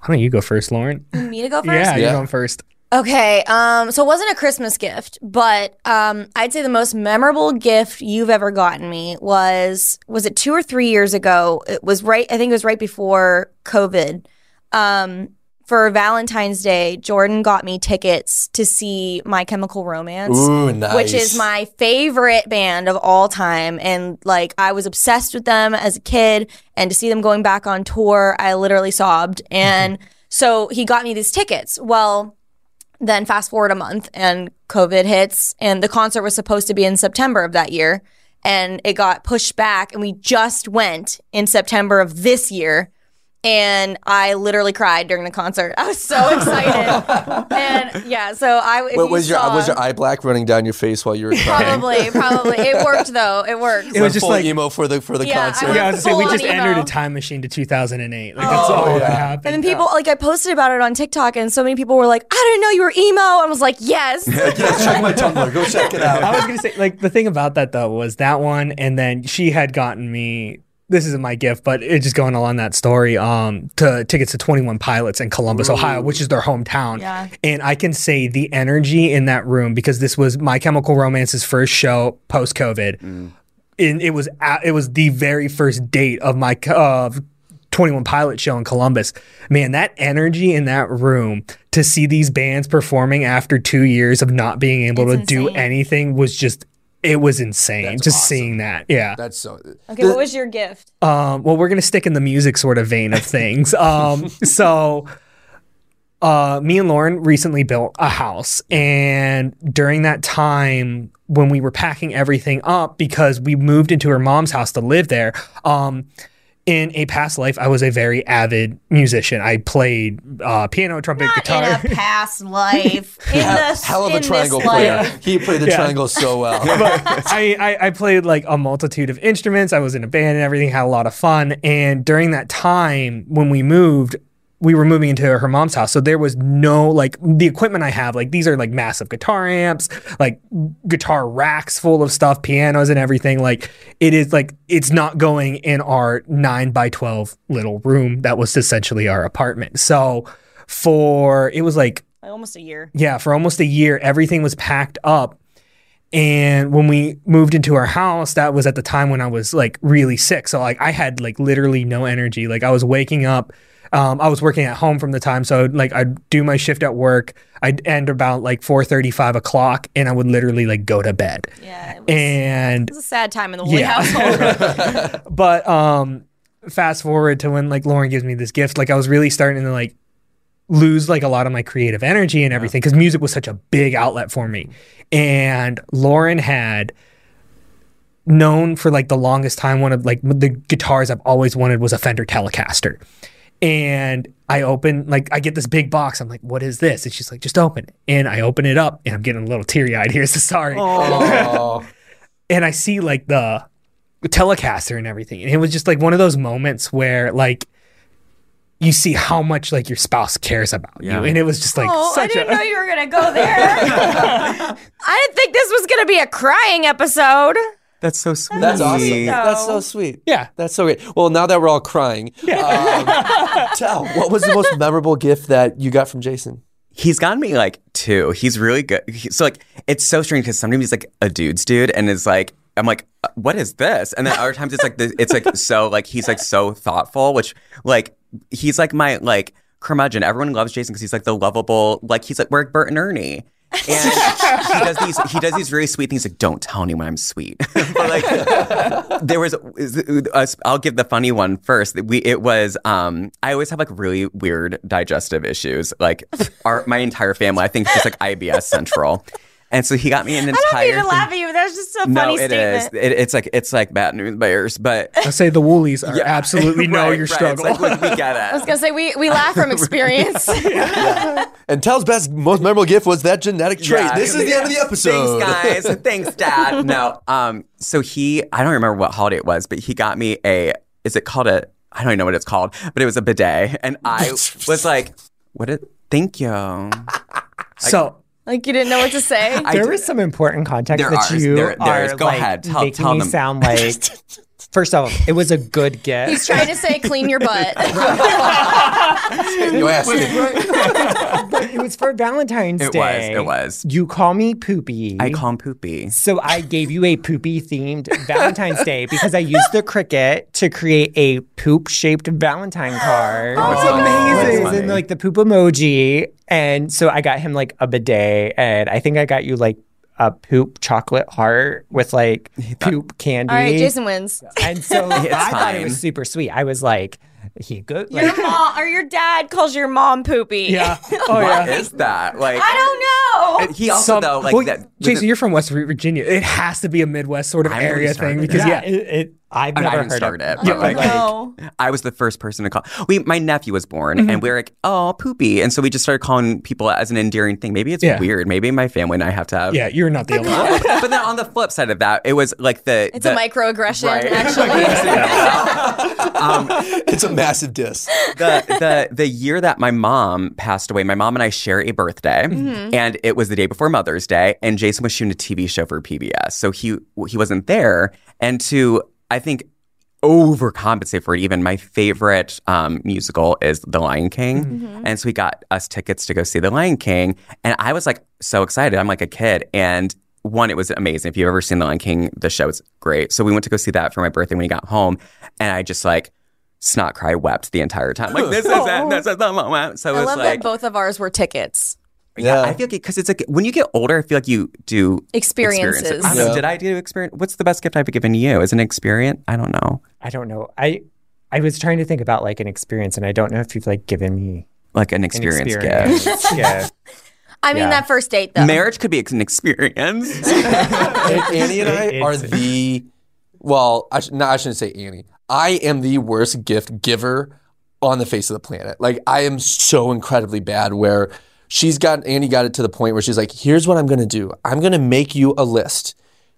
[SPEAKER 3] Why don't you go first, Lauren?
[SPEAKER 2] Me to go first?
[SPEAKER 3] Yeah, you're going first.
[SPEAKER 2] Okay, um, so it wasn't a Christmas gift, but um, I'd say the most memorable gift you've ever gotten me was was it two or three years ago? It was right, I think it was right before COVID. Um, for Valentine's Day, Jordan got me tickets to see My Chemical Romance.
[SPEAKER 1] Ooh, nice.
[SPEAKER 2] Which is my favorite band of all time. And like, I was obsessed with them as a kid. And to see them going back on tour, I literally sobbed. And so he got me these tickets. Well, then fast forward a month and COVID hits, and the concert was supposed to be in September of that year, and it got pushed back. And we just went in September of this year, and I literally cried during the concert. I was so excited, and yeah, so I. if
[SPEAKER 1] What
[SPEAKER 2] you
[SPEAKER 1] was your
[SPEAKER 2] saw-
[SPEAKER 1] was your eye black running down your face while you were crying?
[SPEAKER 2] Probably, probably. It worked though. It worked.
[SPEAKER 3] It was
[SPEAKER 1] Went
[SPEAKER 3] just
[SPEAKER 1] full
[SPEAKER 3] like
[SPEAKER 1] emo for the for the
[SPEAKER 2] Yeah, I
[SPEAKER 1] concert.
[SPEAKER 2] went
[SPEAKER 3] yeah, I was gonna say we
[SPEAKER 2] full
[SPEAKER 3] just
[SPEAKER 2] on emo.
[SPEAKER 3] entered a time machine to 2008. Like that's oh, all that happened.
[SPEAKER 2] And then people like I posted about it on TikTok, and so many people were like, "I didn't know you were emo." I was like, "Yes."
[SPEAKER 1] yes, check my Tumblr. Go check it out.
[SPEAKER 3] I was gonna say like the thing about that though was that one, and then she had gotten me this isn't my gift, but it's just going along that story. Um, to tickets to Twenty One Pilots in Columbus, Ohio, which is their hometown.
[SPEAKER 2] Yeah.
[SPEAKER 3] And I can say the energy in that room because this was My Chemical Romance's first show post COVID. And it was a it was the very first date of my of 21 Pilot show in Columbus. Man, that energy in that room to see these bands performing after 2 years of not being able
[SPEAKER 2] It's
[SPEAKER 3] to do anything was just it was insane just
[SPEAKER 1] awesome.
[SPEAKER 3] seeing that. Yeah.
[SPEAKER 1] That's so.
[SPEAKER 2] Okay, what was your gift?
[SPEAKER 3] Um, well, we're gonna stick in the music sort of vein of things. Um, so, uh, me and Lauren recently built a house, and during that time, when we were packing everything up because we moved into her mom's house to live there, um, in a past life, I was a very avid musician. I played uh, piano, trumpet, guitar.
[SPEAKER 2] In a past life. In the
[SPEAKER 1] Hell of a triangle player.
[SPEAKER 2] life.
[SPEAKER 1] He played the
[SPEAKER 3] Yeah.
[SPEAKER 1] triangle so well.
[SPEAKER 3] I, I, I played like a multitude of instruments. I was in a band and everything, had a lot of fun. And during that time when we moved, we were moving into her mom's house. So there was no like the equipment I have, like these are like massive guitar amps, like guitar racks full of stuff, pianos and everything. Like it is like it's not going in our nine by 12 little room that was essentially our apartment. So for it was Like
[SPEAKER 2] almost a year.
[SPEAKER 3] yeah, for almost a year, everything was packed up. And when we moved into our house, that was at the time when I was like really sick. So like I had like literally no energy. Like I was waking up. Um, I was working at home from the time, so like I'd do my shift at work. I'd end about like four thirty, five o'clock, and I would literally like go to bed.
[SPEAKER 2] Yeah, it was,
[SPEAKER 3] And
[SPEAKER 2] it was a sad time in the Woolley
[SPEAKER 3] Yeah.
[SPEAKER 2] household.
[SPEAKER 3] but um fast forward to when like Lauren gives me this gift, like I was really starting to like lose like a lot of my creative energy and everything because music was such a big outlet for me. And Lauren had known for like the longest time one of like the guitars I've always wanted was a Fender Telecaster. And I open like I get this big box. I'm like, what is this? And she's like, just open it. And I open it up and I'm getting a little teary eyed here. So sorry
[SPEAKER 1] Oh,
[SPEAKER 3] and I see like the Telecaster and everything, and it was just like one of those moments where like you see how much like your spouse cares about
[SPEAKER 4] Yeah.
[SPEAKER 3] you, and it was just like
[SPEAKER 2] oh, I didn't
[SPEAKER 3] a
[SPEAKER 2] know you were gonna go there. I didn't think this was gonna be a crying episode.
[SPEAKER 4] That's so sweet.
[SPEAKER 1] that's awesome.
[SPEAKER 2] sweet.
[SPEAKER 1] That's so sweet.
[SPEAKER 3] yeah.
[SPEAKER 1] That's so great. Well, now that we're all crying, um, tell what was the most memorable gift that you got from Jason?
[SPEAKER 4] He's gotten me like two. He's really good. He- so like it's so strange because sometimes he's like a dude's dude, and it's like I'm like, uh, what is this? And then other times it's like the, it's like so like he's like so thoughtful, which like he's like my like curmudgeon. Everyone loves Jason because he's like the lovable like he's like we're like Bert and Ernie. And he does these he does these really sweet things like don't tell anyone I'm sweet. but like there was uh, I'll give the funny one first. We it was um I always have like really weird digestive issues. Like our my entire family I think it's just like IBS central. And so he got me an entire.
[SPEAKER 2] I
[SPEAKER 4] entire
[SPEAKER 2] don't mean to
[SPEAKER 4] thing-
[SPEAKER 2] laugh at you. but That's just a
[SPEAKER 4] no,
[SPEAKER 2] funny
[SPEAKER 4] it is.
[SPEAKER 2] statement.
[SPEAKER 4] It, it's like it's like bad news bears, but
[SPEAKER 3] I say the Woolleys are absolutely know
[SPEAKER 4] Right,
[SPEAKER 3] your
[SPEAKER 4] right.
[SPEAKER 3] struggle.
[SPEAKER 4] It's like, we, we get
[SPEAKER 2] I was gonna say we we laugh from experience.
[SPEAKER 1] And Tel's best, most memorable gift was that genetic trait.
[SPEAKER 4] Yeah.
[SPEAKER 1] This is the end of the episode.
[SPEAKER 4] Thanks, guys. Thanks, Dad. No, um, so he, I don't remember what holiday it was, but he got me a. Is it called a? I don't even know what it's called, but it was a bidet, and I was like, "What? It, thank you."
[SPEAKER 3] so
[SPEAKER 2] like you didn't know what to say.
[SPEAKER 4] I
[SPEAKER 5] there
[SPEAKER 4] did-
[SPEAKER 5] was some important context
[SPEAKER 4] There
[SPEAKER 5] that
[SPEAKER 4] are.
[SPEAKER 5] you
[SPEAKER 4] There- there is.
[SPEAKER 5] are
[SPEAKER 4] Go
[SPEAKER 5] like,
[SPEAKER 4] ahead. Tell-
[SPEAKER 5] making
[SPEAKER 4] tell
[SPEAKER 5] me
[SPEAKER 4] them.
[SPEAKER 5] sound like. First off, it was a good gift.
[SPEAKER 2] He's trying to say clean your butt.
[SPEAKER 1] You asked me.
[SPEAKER 5] but it was for Valentine's
[SPEAKER 4] It was,
[SPEAKER 5] Day.
[SPEAKER 4] it was.
[SPEAKER 5] You call me poopy.
[SPEAKER 4] I call him poopy.
[SPEAKER 5] So I gave you a poopy themed Valentine's Day because I used the Cricut to create a poop shaped Valentine card.
[SPEAKER 2] Oh,
[SPEAKER 4] That's funny.
[SPEAKER 5] It
[SPEAKER 4] That's
[SPEAKER 5] in like the poop emoji. And so I got him like a bidet and I think I got you like a poop chocolate heart with like poop candy.
[SPEAKER 2] All right, Jason wins.
[SPEAKER 5] And so I
[SPEAKER 4] It's
[SPEAKER 5] thought it was super sweet. I was like, he good.
[SPEAKER 2] Your mom or your dad calls your mom poopy.
[SPEAKER 3] yeah, oh
[SPEAKER 4] What
[SPEAKER 3] yeah.
[SPEAKER 4] is that? Like,
[SPEAKER 2] I don't know.
[SPEAKER 4] he also
[SPEAKER 3] Some-
[SPEAKER 4] though like
[SPEAKER 3] well,
[SPEAKER 4] that.
[SPEAKER 3] Jason,
[SPEAKER 4] the-
[SPEAKER 3] you're from West Virginia. It has to be a Midwest sort of
[SPEAKER 4] I'm
[SPEAKER 3] area
[SPEAKER 4] start
[SPEAKER 3] thing because
[SPEAKER 5] yeah,
[SPEAKER 3] yeah,
[SPEAKER 5] it, it, I've
[SPEAKER 4] I mean, I
[SPEAKER 5] never
[SPEAKER 4] didn't
[SPEAKER 5] heard
[SPEAKER 4] start
[SPEAKER 5] of
[SPEAKER 4] it.
[SPEAKER 3] Yeah,
[SPEAKER 4] like,
[SPEAKER 2] no.
[SPEAKER 4] I was the first person to call. We, my nephew was born, and we were like, "Oh, poopy," and so we just started calling people as an endearing thing. Maybe it's
[SPEAKER 3] Yeah.
[SPEAKER 4] weird. Maybe my family and I have to have.
[SPEAKER 3] yeah, you're not the only one.
[SPEAKER 4] but then on the flip side of that, it was like the.
[SPEAKER 2] It's
[SPEAKER 4] the,
[SPEAKER 2] a microaggression,
[SPEAKER 4] Right.
[SPEAKER 2] actually.
[SPEAKER 4] um,
[SPEAKER 1] It's a massive diss.
[SPEAKER 4] the the the year that my mom passed away, my mom and I share a birthday,
[SPEAKER 2] Mm-hmm.
[SPEAKER 4] and it was the day before Mother's Day, and Jason was shooting a TV show for PBS, so he he wasn't there, and to I think overcompensate for it. Even my favorite um, musical is The Lion King,
[SPEAKER 2] Mm-hmm.
[SPEAKER 4] and so he got us tickets to go see The Lion King, and I was like so excited. I'm like a kid, and one, it was amazing. If you've ever seen The Lion King, the show is great. So we went to go see that for my birthday when he got home, and I just like snot cry wept the entire time. Like this is it, this is the moment. So it
[SPEAKER 2] I love
[SPEAKER 4] like
[SPEAKER 2] that both of ours were tickets.
[SPEAKER 4] Yeah,
[SPEAKER 1] Yeah.
[SPEAKER 4] I feel like because it's like when you get older, I feel like you do
[SPEAKER 2] Experiences.
[SPEAKER 4] I don't know, Did I do experience? What's the best gift I've given you? Is an experience? I don't know.
[SPEAKER 5] I don't know. I I was trying to think about like an experience, and I don't know if you've like given me
[SPEAKER 4] Like an
[SPEAKER 5] an
[SPEAKER 4] experience,
[SPEAKER 5] experience.
[SPEAKER 4] gift.
[SPEAKER 5] gift.
[SPEAKER 2] I mean,
[SPEAKER 5] Yeah.
[SPEAKER 2] that first date though.
[SPEAKER 4] Marriage could be an experience.
[SPEAKER 1] Annie and I
[SPEAKER 5] It-
[SPEAKER 1] are the well, I, sh- no, I shouldn't say Annie. I am the worst gift giver on the face of the planet. Like I am so incredibly bad. Where she's got Annie got it to the point where she's like, "Here's what I'm to do. I'm to make you a list."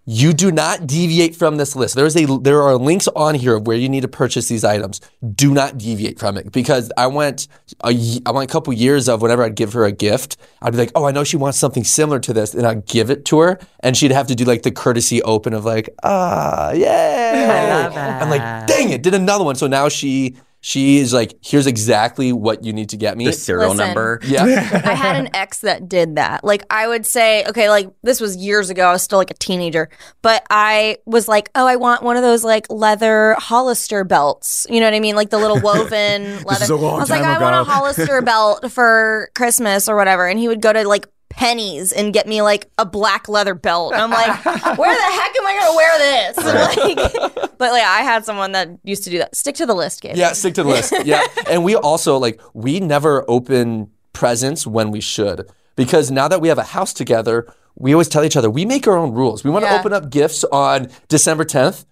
[SPEAKER 1] You do not deviate from this list. There's a there are links on here of where you need to purchase these items. Do not deviate from it because I went a I went a couple years of whenever I'd give her a gift, I'd be like, "Oh, I know she wants something similar to this," and I'd give it to her, and she'd have to do like the courtesy open of like, "Ah, yeah." I'm like, "Dang it, did another one." So now she she is like, "Here's exactly what you need to get me."
[SPEAKER 4] the serial
[SPEAKER 2] Listen.
[SPEAKER 4] number.
[SPEAKER 1] yeah.
[SPEAKER 2] I had an ex that did that. Like I would say, okay, like this was years ago. I was still like a teenager, but I was like, oh, I want one of those like leather Hollister belts. You know what I mean? Like the little woven leather.
[SPEAKER 4] is a long
[SPEAKER 2] I was like,
[SPEAKER 4] time
[SPEAKER 2] I want a. Hollister belt for Christmas or whatever, and he would go to like Penney's and get me like a black leather belt. And I'm like, where the heck am I gonna wear this? like, but like I had someone that used to do that. Stick to the list, Gabe.
[SPEAKER 1] Yeah, stick to the list. Yeah. And we also like we never open presents when we should. Because now that we have a house together, we always tell each other we make our own rules. We want to
[SPEAKER 2] Yeah.
[SPEAKER 1] open up gifts on December 10th.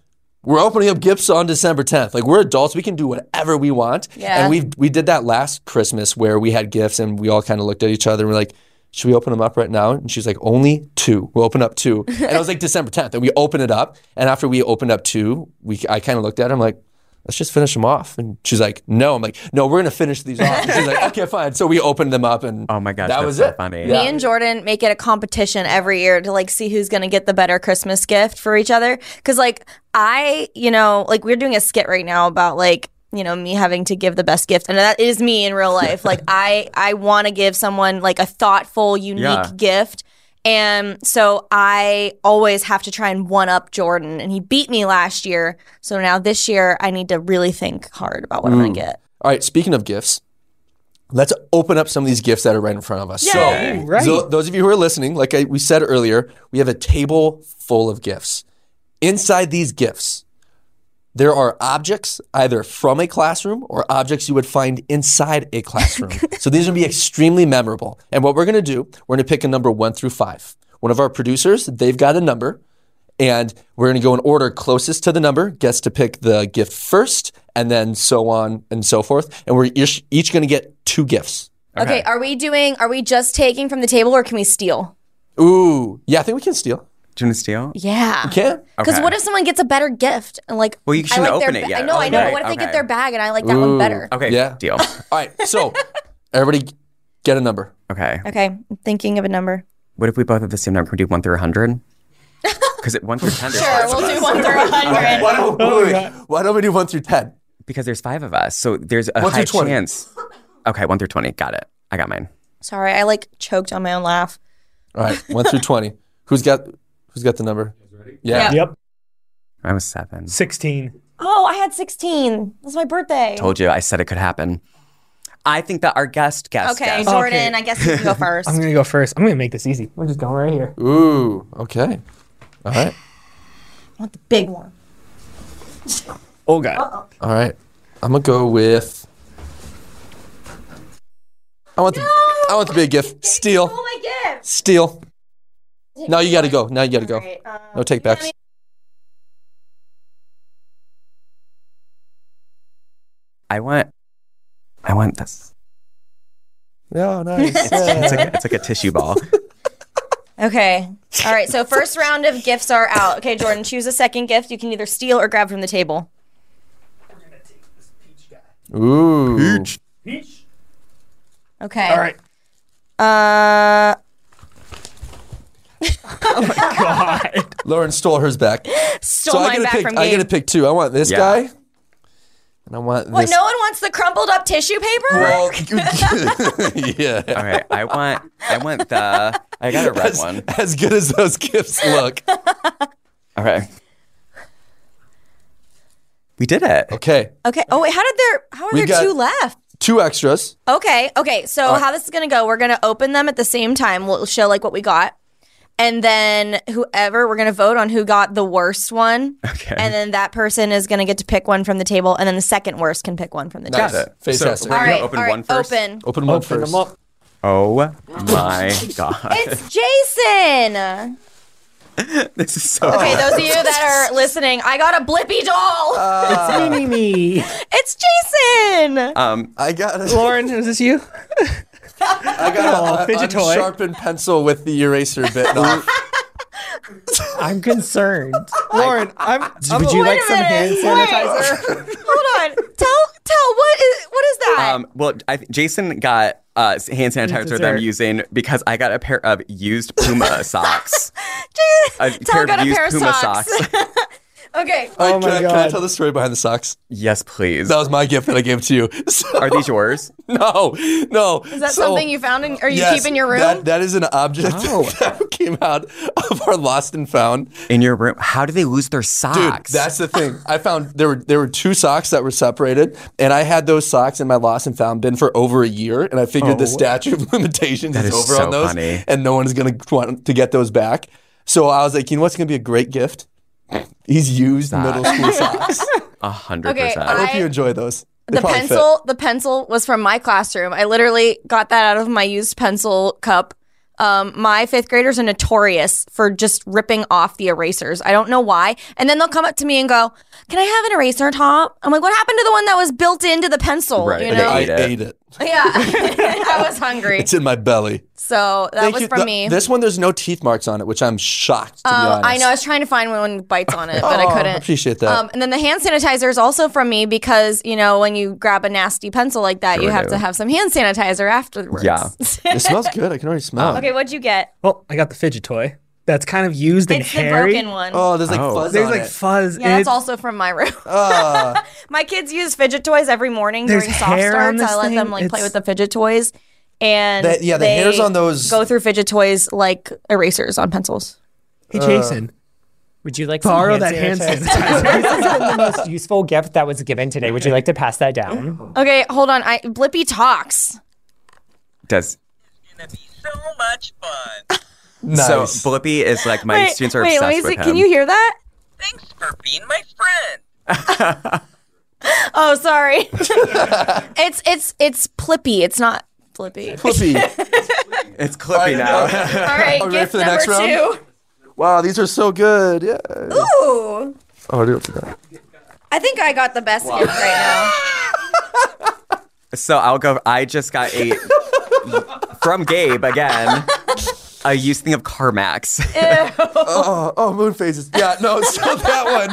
[SPEAKER 1] We're opening up gifts on December 10th. Like we're adults, we can do whatever we want.
[SPEAKER 2] Yeah.
[SPEAKER 1] And we we did that last Christmas where we had gifts and we all kind of looked at each other and we're like, should we open them up right now? And she's like, only two. We'll open up two. And it was like December 10th. And we opened it up. And after we opened up two, we I kind of looked at her. I'm like, let's just finish them off. And she's like, no. I'm like, no, we're gonna finish these off. And she's like, okay, fine. So we opened them up, and
[SPEAKER 4] Oh my gosh,
[SPEAKER 1] that was
[SPEAKER 4] so
[SPEAKER 1] it.
[SPEAKER 4] funny.
[SPEAKER 1] Yeah.
[SPEAKER 2] Me and Jordan make it a competition every year to like see who's gonna get the better Christmas gift for each other. Cause like I, you know, like we're doing a skit right now about like, you know, me having to give the best gift. And that is me in real life. like I I wanna give someone like a thoughtful, unique
[SPEAKER 4] Yeah.
[SPEAKER 2] gift. And so I always have to try and one up Jordan. And he beat me last year. So now this year I need to really think hard about what I'm gonna mm. get.
[SPEAKER 1] All right. Speaking of gifts, let's open up some of these gifts that are right in front of us.
[SPEAKER 2] Yay.
[SPEAKER 1] So,
[SPEAKER 3] Right.
[SPEAKER 1] so those of you who are listening, like I, we said earlier, we have a table full of gifts. Inside these gifts, there are objects either from a classroom or objects you would find inside a classroom. so these are going to be extremely memorable. And what we're going to do, we're going to pick a number one through five. One of our producers, they've got a number, and we're going to go in order closest to the number, gets to pick the gift first, and then so on and so forth. And we're each, each going to get two gifts.
[SPEAKER 2] Okay. are we doing are we just taking from the table or can we steal?
[SPEAKER 1] Ooh, yeah, I think we can steal.
[SPEAKER 4] Do you want to steal?
[SPEAKER 2] Yeah.
[SPEAKER 1] Can?
[SPEAKER 2] Because
[SPEAKER 4] Okay.
[SPEAKER 2] what if someone gets a better gift and like?
[SPEAKER 4] Well, you
[SPEAKER 2] I
[SPEAKER 4] shouldn't
[SPEAKER 2] like their
[SPEAKER 4] open it
[SPEAKER 2] ba-
[SPEAKER 4] yet.
[SPEAKER 2] I know, I know.
[SPEAKER 4] Okay,
[SPEAKER 2] But what if they
[SPEAKER 4] okay.
[SPEAKER 2] get their bag and I like that one better?
[SPEAKER 4] Okay.
[SPEAKER 1] Yeah.
[SPEAKER 4] Deal.
[SPEAKER 1] All right, so everybody get a number.
[SPEAKER 4] Okay.
[SPEAKER 2] Okay, I'm thinking of a number.
[SPEAKER 4] What if we both have the same number? Can we do one through a hundred? Because it one through ten. there's
[SPEAKER 2] Sure,
[SPEAKER 4] five
[SPEAKER 2] we'll
[SPEAKER 4] of
[SPEAKER 2] do one through a hundred.
[SPEAKER 1] Why don't, oh wait, wait, wait. Why don't we do one through 10?
[SPEAKER 4] Because there's five of us, so there's a
[SPEAKER 1] One
[SPEAKER 4] high
[SPEAKER 1] 20.
[SPEAKER 4] chance. Okay, one through twenty. Got it. I got mine.
[SPEAKER 2] Sorry, I like choked on my own laugh.
[SPEAKER 1] All right, 1 through 20. Who's got who's got the number? Yeah.
[SPEAKER 2] Yeah.
[SPEAKER 3] Yep.
[SPEAKER 4] I was seven.
[SPEAKER 3] 16.
[SPEAKER 2] Oh, I had sixteen. That's my birthday.
[SPEAKER 4] Told you. I said it could happen. I think that our guest guest
[SPEAKER 2] Okay,
[SPEAKER 4] guest.
[SPEAKER 2] Jordan. I guess you can go 1st
[SPEAKER 3] I'm going to go first. I'm going to make this easy. We're just going right here.
[SPEAKER 1] Ooh, okay. All right.
[SPEAKER 2] I want the big one.
[SPEAKER 3] Oh, God.
[SPEAKER 1] All right. I'm going to go with I want the I want the big gift. Steal.
[SPEAKER 2] Oh my gift.
[SPEAKER 1] Steal. Now you got to go. Now you got to go.
[SPEAKER 2] Alright, um,
[SPEAKER 1] No take backs.
[SPEAKER 4] I want. I want this.
[SPEAKER 1] Yeah, nice.
[SPEAKER 4] It's like it's like a tissue ball.
[SPEAKER 2] Okay. All right. So first round of gifts are out. Okay, Jordan, choose a second gift. You can either steal or grab from the table.
[SPEAKER 1] Ooh. Peach. Peach.
[SPEAKER 2] Okay.
[SPEAKER 3] All right.
[SPEAKER 2] Uh, Oh my
[SPEAKER 3] god.
[SPEAKER 1] Lauren stole hers back.
[SPEAKER 2] stole
[SPEAKER 1] so I
[SPEAKER 2] mine
[SPEAKER 1] gotta
[SPEAKER 2] back
[SPEAKER 1] pick
[SPEAKER 2] from
[SPEAKER 1] I
[SPEAKER 2] Gabe.
[SPEAKER 1] gotta pick two. I want this
[SPEAKER 4] Yeah.
[SPEAKER 1] guy And I want
[SPEAKER 2] What?
[SPEAKER 1] this.
[SPEAKER 2] No one wants the crumpled up tissue paper.
[SPEAKER 1] Well, yeah.
[SPEAKER 4] All right, I want I want the I got a red
[SPEAKER 1] As,
[SPEAKER 4] one.
[SPEAKER 1] as good as those gifts look.
[SPEAKER 4] All right. We did it.
[SPEAKER 1] Okay,
[SPEAKER 2] Okay. Oh wait, how did there? How are
[SPEAKER 1] We
[SPEAKER 2] there
[SPEAKER 1] got-
[SPEAKER 2] two left?
[SPEAKER 1] two extras.
[SPEAKER 2] Okay. Okay. So uh, how this is gonna go? We're gonna open them at the same time. We'll show like what we got, and then whoever we're gonna vote on who got the worst one,
[SPEAKER 4] Okay.
[SPEAKER 2] and then that person is gonna get to pick one from the table, and then the second worst can pick one from the
[SPEAKER 1] Nice.
[SPEAKER 2] table.
[SPEAKER 4] Got it.
[SPEAKER 1] Face
[SPEAKER 4] So
[SPEAKER 1] tester.
[SPEAKER 4] we're gonna
[SPEAKER 2] right.
[SPEAKER 4] open
[SPEAKER 2] all right,
[SPEAKER 4] one first.
[SPEAKER 2] Open.
[SPEAKER 1] Open one
[SPEAKER 3] Open
[SPEAKER 1] first.
[SPEAKER 3] them up.
[SPEAKER 4] Oh my god.
[SPEAKER 2] It's Jason.
[SPEAKER 4] this is so
[SPEAKER 2] Okay, those of you that are listening, I got a Blippy doll.
[SPEAKER 1] Uh,
[SPEAKER 3] Mini me.
[SPEAKER 2] it's Jason.
[SPEAKER 4] um
[SPEAKER 1] I got a,
[SPEAKER 3] Lauren, is this you?
[SPEAKER 1] I got
[SPEAKER 3] Oh,
[SPEAKER 1] a,
[SPEAKER 3] fidget
[SPEAKER 1] a
[SPEAKER 3] toy.
[SPEAKER 1] unsharpened pencil with the eraser bit off.
[SPEAKER 5] I'm concerned.
[SPEAKER 3] Lauren, I'm. I'm
[SPEAKER 5] Would you like
[SPEAKER 2] Wait a
[SPEAKER 5] some hand
[SPEAKER 2] minute.
[SPEAKER 5] sanitizer?
[SPEAKER 2] Wait. Hold on. Tell tell what is what is that?
[SPEAKER 4] um well I Jason got uh hand sanitizer that I'm using because I got a pair of used Puma socks. A
[SPEAKER 2] Tell
[SPEAKER 4] pair
[SPEAKER 2] got
[SPEAKER 4] of
[SPEAKER 2] a
[SPEAKER 4] used
[SPEAKER 2] pair of
[SPEAKER 4] Puma
[SPEAKER 2] socks.
[SPEAKER 4] socks.
[SPEAKER 2] Okay.
[SPEAKER 3] Oh my
[SPEAKER 1] can, I, can I
[SPEAKER 3] God.
[SPEAKER 1] tell the story behind the socks?
[SPEAKER 4] yes, please.
[SPEAKER 1] That was my gift that I gave to you. So-
[SPEAKER 4] Are these yours?
[SPEAKER 1] No, no.
[SPEAKER 2] Is that something you found in or you
[SPEAKER 1] yes,
[SPEAKER 2] keep in your room?
[SPEAKER 1] That, that is an object
[SPEAKER 4] Oh.
[SPEAKER 1] that came out of our lost and found.
[SPEAKER 4] In your room? How do they lose their
[SPEAKER 1] Dude,
[SPEAKER 4] socks?
[SPEAKER 1] that's the thing. I found there were there were two socks that were separated, and I had those socks in my lost and found bin for over a year, and I figured the oh. statute of limitations is,
[SPEAKER 4] is
[SPEAKER 1] over
[SPEAKER 4] so
[SPEAKER 1] on those,
[SPEAKER 4] funny.
[SPEAKER 1] and no one is going to want to get those back. So I was like, you know what's going to be a great gift? These used middle school socks.
[SPEAKER 4] a hundred percent.
[SPEAKER 1] I hope you enjoy those. They
[SPEAKER 2] the
[SPEAKER 1] probably fit.
[SPEAKER 2] pencil the pencil was from my classroom. I literally got that out of my used pencil cup. Um, my fifth graders are notorious for just ripping off the erasers. I don't know why. And then they'll come up to me and go, "Can I have an eraser top?" I'm like, "What happened to the one that was built into the pencil?"
[SPEAKER 4] Right,
[SPEAKER 2] You know?
[SPEAKER 1] I
[SPEAKER 4] ate it.
[SPEAKER 1] Ate it.
[SPEAKER 2] yeah, I was hungry,
[SPEAKER 1] It's in my belly.
[SPEAKER 2] so that
[SPEAKER 1] Thank
[SPEAKER 2] was
[SPEAKER 1] you.
[SPEAKER 2] from
[SPEAKER 1] The-
[SPEAKER 2] me.
[SPEAKER 1] This one, there's no teeth marks on it, which I'm shocked to be
[SPEAKER 2] Uh,
[SPEAKER 1] honest.
[SPEAKER 2] I know. I was trying to find one with bites on it, but I
[SPEAKER 1] Oh,
[SPEAKER 2] couldn't.
[SPEAKER 1] I appreciate that.
[SPEAKER 2] Um, and then the hand sanitizer is also from me because you know when you grab a nasty pencil like that, you have
[SPEAKER 4] do.
[SPEAKER 2] to have some hand sanitizer afterwards.
[SPEAKER 4] Yeah.
[SPEAKER 1] it smells good. I can already smell it.
[SPEAKER 2] okay, what'd you get?
[SPEAKER 3] Well, I got the fidget toy. That's kind of used and
[SPEAKER 2] It's the
[SPEAKER 3] hairy.
[SPEAKER 2] broken one.
[SPEAKER 1] Oh, there's like
[SPEAKER 4] Oh.
[SPEAKER 1] fuzz
[SPEAKER 3] There's
[SPEAKER 1] on
[SPEAKER 3] like
[SPEAKER 1] it.
[SPEAKER 3] fuzz.
[SPEAKER 2] yeah,
[SPEAKER 3] and
[SPEAKER 2] that's
[SPEAKER 3] it's-
[SPEAKER 2] also from my room.
[SPEAKER 1] Ah.
[SPEAKER 2] my kids use fidget toys every morning
[SPEAKER 3] There's
[SPEAKER 2] during soft
[SPEAKER 3] hair on
[SPEAKER 2] starts.
[SPEAKER 3] this
[SPEAKER 2] I let them
[SPEAKER 3] thing.
[SPEAKER 2] like play
[SPEAKER 3] It's-
[SPEAKER 2] with the fidget toys, and
[SPEAKER 1] That- yeah, the
[SPEAKER 2] they
[SPEAKER 1] hairs on those-
[SPEAKER 2] go through fidget toys like erasers on pencils.
[SPEAKER 3] Hey, Jason.
[SPEAKER 5] Would you like to
[SPEAKER 3] Borrow
[SPEAKER 5] some
[SPEAKER 3] that hand
[SPEAKER 5] sanitizer?
[SPEAKER 3] sanitizer.
[SPEAKER 5] this has been the most useful gift that was given today. Would you like to pass that down?
[SPEAKER 2] Okay, hold on. I Blippy talks.
[SPEAKER 4] Does
[SPEAKER 6] gonna be so much fun.
[SPEAKER 1] nice.
[SPEAKER 4] so Blippy is like my
[SPEAKER 2] wait,
[SPEAKER 4] students are
[SPEAKER 2] wait,
[SPEAKER 4] obsessed
[SPEAKER 2] let
[SPEAKER 4] with
[SPEAKER 2] see.
[SPEAKER 4] him.
[SPEAKER 2] Can you hear that?
[SPEAKER 6] Thanks for being my friend.
[SPEAKER 2] Oh, sorry. it's it's it's Plippy. It's not Flippy.
[SPEAKER 1] Flippy.
[SPEAKER 4] It's Clippy now.
[SPEAKER 2] All right,
[SPEAKER 1] Are we ready
[SPEAKER 2] gift
[SPEAKER 1] for the
[SPEAKER 2] number
[SPEAKER 1] next round?
[SPEAKER 2] two.
[SPEAKER 1] wow, these are so good. Yeah.
[SPEAKER 2] Ooh,
[SPEAKER 1] Oh, I do forgot.
[SPEAKER 2] I think I got the best gift right now.
[SPEAKER 4] so I'll go. I just got a from Gabe again. A used to think of Carmex.
[SPEAKER 1] Oh, oh, moon phases. Yeah, no. So that one,